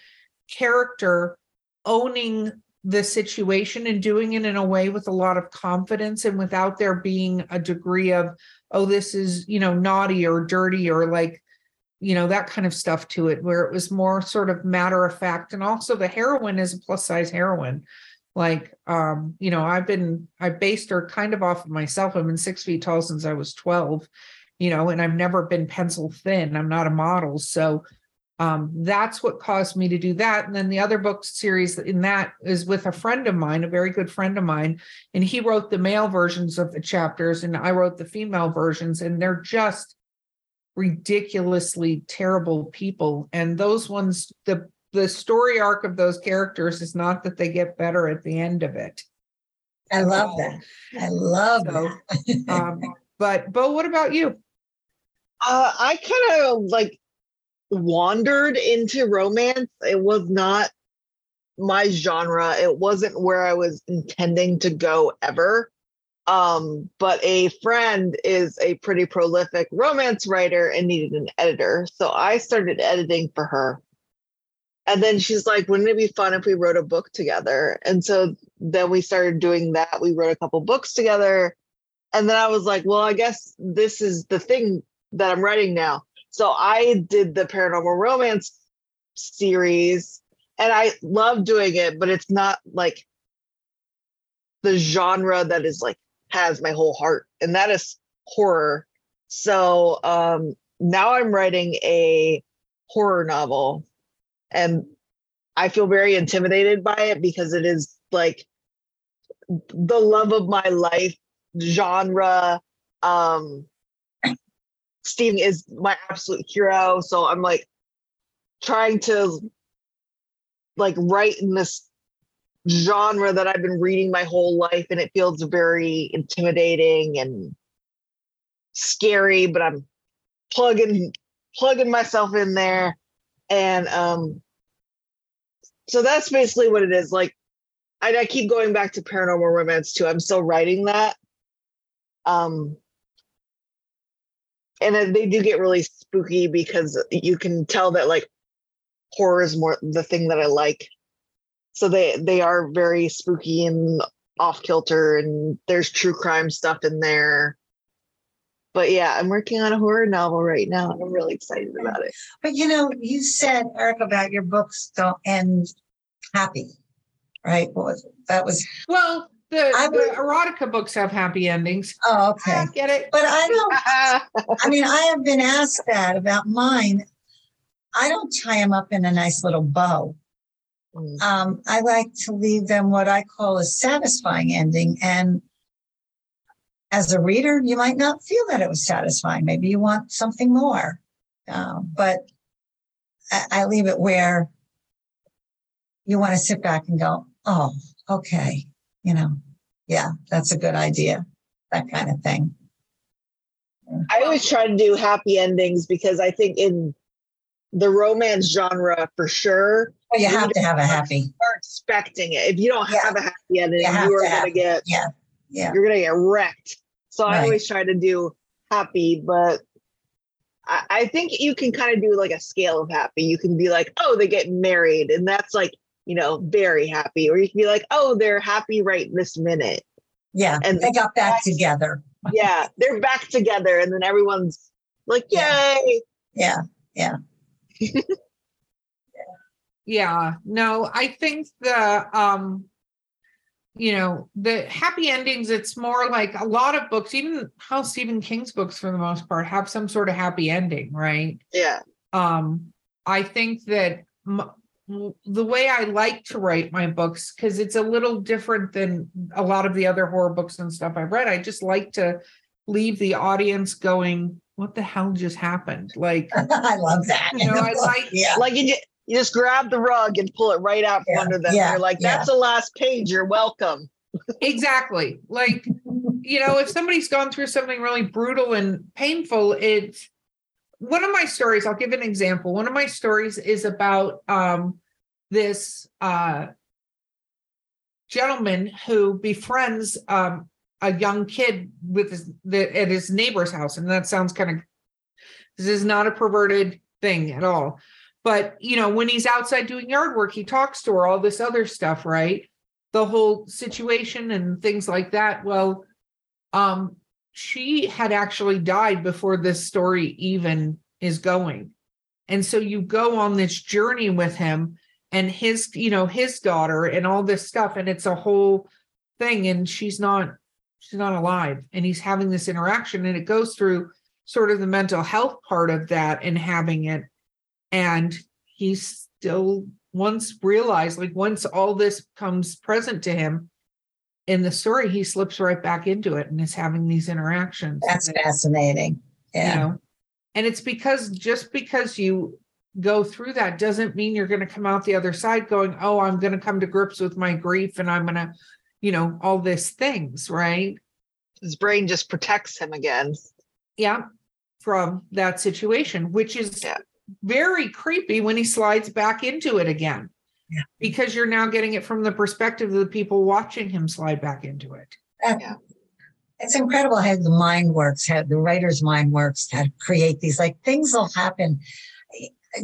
character owning the situation and doing it in a way with a lot of confidence and without there being a degree of oh this is you know naughty or dirty or like you know that kind of stuff to it where it was more sort of matter of fact. And also the heroine is a plus size heroine like um you know i've been i based her kind of off of myself. I've been six feet tall since i was 12 you know and i've never been pencil thin. I'm not a model. So um that's what caused me to do that. And then the other book series in that is with a friend of mine a very good friend of mine and he wrote the male versions of the chapters and i wrote the female versions and they're just ridiculously terrible people. And those ones the the story arc of those characters is not that they get better at the end of it I love that. I love So, that. um but bo what about you Uh, I kind of like wandered into romance. It was not my genre. It wasn't where I was intending to go ever. Um, but a friend is a pretty prolific romance writer and needed an editor. So I started editing for her. And then she's like, wouldn't it be fun if we wrote a book together? And so then we started doing that. We wrote a couple books together. And then I was like, well, I guess this is the thing that I'm writing now. So I did the paranormal romance series and I love doing it, but it's not like the genre that is like has my whole heart, and that is horror. So um now I'm writing a horror novel and I feel very intimidated by it because it is like the love of my life genre. Um Stephen is my absolute hero. So I'm like trying to like write in this genre that I've been reading my whole life and it feels very intimidating and scary, but I'm plugging plugging myself in there. And um so that's basically what it is. Like I, I keep going back to paranormal romance too. I'm still writing that. Um and they do get really spooky because you can tell that like horror is more the thing that I like. So they they are very spooky and off kilter, and there's true crime stuff in there. But yeah, I'm working on a horror novel right now, and I'm really excited about it. But you know, you said Eric about your books don't end happy, right? What was it? that was? Well, the, the erotica books have happy endings. Oh, okay. I get it. But I don't. I mean, I have been asked that about mine, I don't tie them up in a nice little bow. Mm. Um, I like to leave them what I call a satisfying ending. And as a reader, you might not feel that it was satisfying. Maybe you want something more. Uh, but I, I leave it where you want to sit back and go, oh, okay, you know, yeah, that's a good idea, that kind of thing. I always try to do happy endings because I think in the romance genre for sure. Well, you have to have a happy. Start expecting it. If you don't yeah. have a happy ending, you, you are gonna get yeah, yeah, you're gonna get wrecked. So right. I always try to do happy, but I, I think you can kind of do like a scale of happy. You can be like, oh, they get married, and that's like you know very happy, or you can be like, oh, they're happy right this minute. Yeah, and they got back together. yeah, they're back together, and then everyone's like, yay! Yeah, yeah. yeah. No, I think the um you know, the happy endings, it's more like a lot of books, even how Stephen King's books for the most part have some sort of happy ending, right? Yeah. Um, I think that m- the way I like to write my books, because it's a little different than a lot of the other horror books and stuff I've read, I just like to leave the audience going, what the hell just happened? Like, I love that. You know, I like, yeah. like you, you just grab the rug and pull it right out from yeah. under them. Yeah. You're like, that's yeah. the last page. You're welcome. exactly. Like, you know, if somebody's gone through something really brutal and painful, it's one of my stories. I'll give an example. One of my stories is about um, this uh, gentleman who befriends um, a young kid with his the, at his neighbor's house and that sounds kind of this is not a perverted thing at all but you know when he's outside doing yard work he talks to her all this other stuff right? The whole situation and things like that. Well um she had actually died before this story even is going. And so you go on this journey with him and his you know his daughter and all this stuff and it's a whole thing and she's not she's not alive and he's having this interaction and it goes through sort of the mental health part of that and having it and he still once realized like once all this comes present to him in the story he slips right back into it and is having these interactions that's fascinating yeah you know? and it's because just because you go through that doesn't mean you're going to come out the other side going oh i'm going to come to grips with my grief and i'm going to you know, all these things, right? His brain just protects him again. Yeah, from that situation, which is yeah. Very creepy when he slides back into it again. Yeah. because you're now getting it from the perspective of the people watching him slide back into it. Uh, it's incredible how the mind works, how the writer's mind works to create these like things will happen.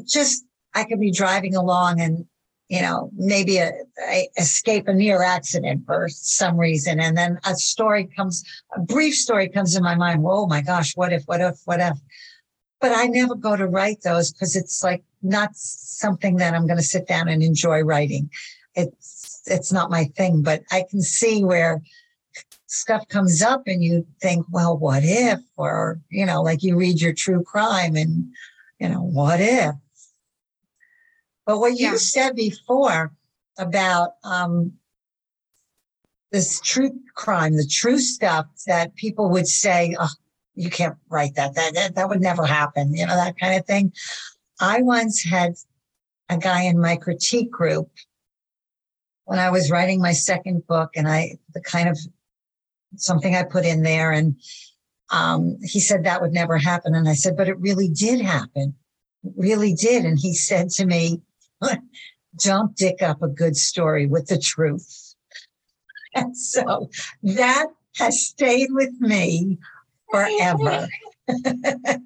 Just I could be driving along and you know maybe a, I escape a near accident for some reason, and then a story comes, a brief story comes in my mind. Oh my gosh, what if? What if? What if? But I never go to write those because it's like not something that I'm going to sit down and enjoy writing. It's it's not my thing, but I can see where stuff comes up and you think, well, what if? Or, you know, like you read your true crime and, you know, what if? But what you Yeah. said before about um, this true crime, the true stuff that people would say, oh, you can't write that. That, that. that would never happen, you know, that kind of thing. I once had a guy in my critique group when I was writing my second book, and I, the kind of something I put in there. And um, he said that would never happen. And I said, but it really did happen. It really did. And he said to me, don't dick up a good story with the truth. And so that has stayed with me forever.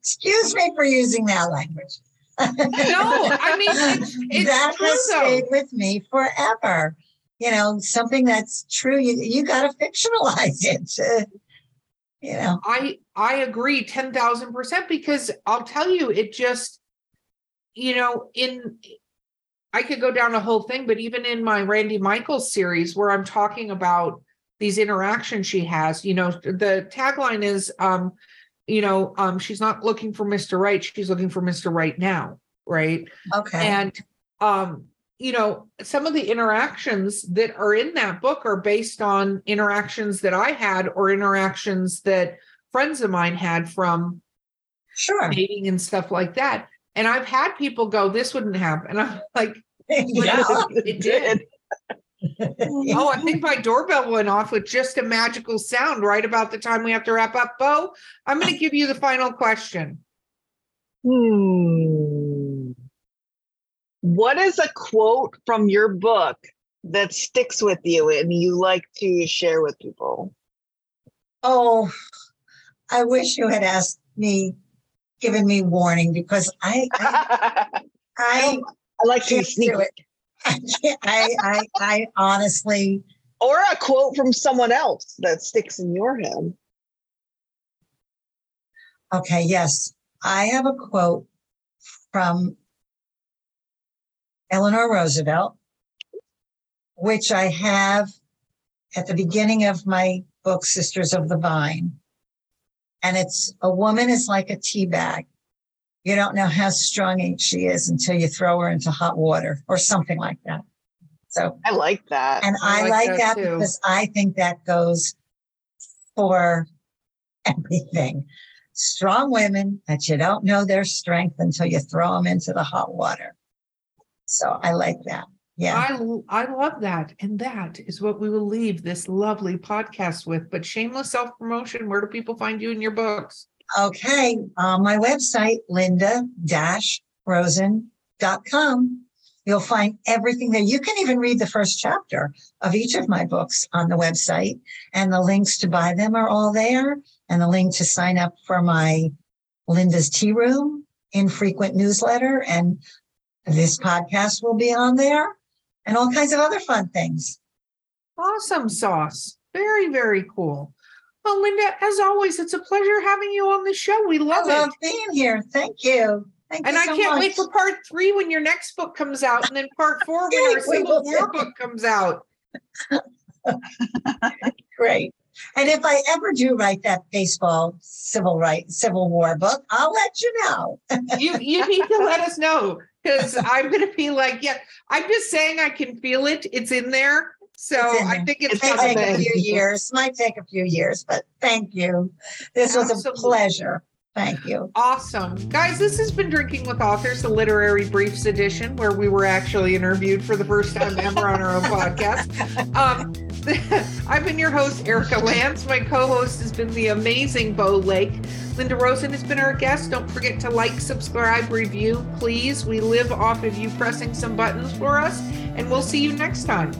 Excuse me for using that language. No, I mean it's, it's that true has though. stayed with me forever. You know, something that's true, you, you got to fictionalize it. you know, I I agree ten thousand percent because I'll tell you, it just you know in I could go down a whole thing, but even in my Randy Michaels series where I'm talking about these interactions she has, you know, the tagline is um, you know, um, she's not looking for Mr. Right, she's looking for Mr. Right now, right? okay. And um, you know, some of the interactions that are in that book are based on interactions that I had or interactions that friends of mine had from sure. dating and stuff like that. And I've had people go, this wouldn't happen. And I'm like, yeah. it did. Oh, I think my doorbell went off with just a magical sound right about the time we have to wrap up. Bo, I'm going to give you the final question. Hmm. What is a quote from your book that sticks with you and you like to share with people? Oh, I wish you had asked me, given me warning because I, I, I I like to can't sneak it. I, I, I, honestly, or a quote from someone else that sticks in your head. okay, yes, I have a quote from Eleanor Roosevelt, which I have at the beginning of my book, Sisters of the Vine. And it's a woman is like a tea bag. You don't know how strong she is until you throw her into hot water or something like that. So, I like that. and I I, like like, that that, because I think that goes for everything. Strong women that you don't know their strength until you throw them into the hot water. So I like that. Yeah. I I love that. And that is what we will leave this lovely podcast with. But shameless self-promotion, where do people find you in your books? Okay. On my website, linda-rosen.com. You'll find everything there. You can even read the first chapter of each of my books on the website, and the links to buy them are all there, and the link to sign up for my Linda's Tea Room infrequent newsletter. And this podcast will be on there, and all kinds of other fun things. Awesome sauce. Very, very cool. Well, Linda, as always, it's a pleasure having you on the show. We love it. I love it. being here. Thank you. Thank And you I so can't much. wait for part three when your next book comes out, and then part four when our Civil War book comes out. Great. And if I ever do write that baseball civil right civil war book, I'll let you know. You you need to let us know because I'm gonna be like, yeah, I'm just saying I can feel it. It's in there. So I think it's It's May coming. take a few years. Might take a few years, but thank you. This was a pleasure. Thank you. Awesome. Guys, this has been Drinking with Authors, the literary briefs edition, where we were actually interviewed for the first time ever on our own podcast. Um, I've been your host, Erika Lance. My co host has been the amazing Bo Lake. Linda Rosen has been our guest. Don't forget to like, subscribe, review, please. We live off of you pressing some buttons for us, and we'll see you next time.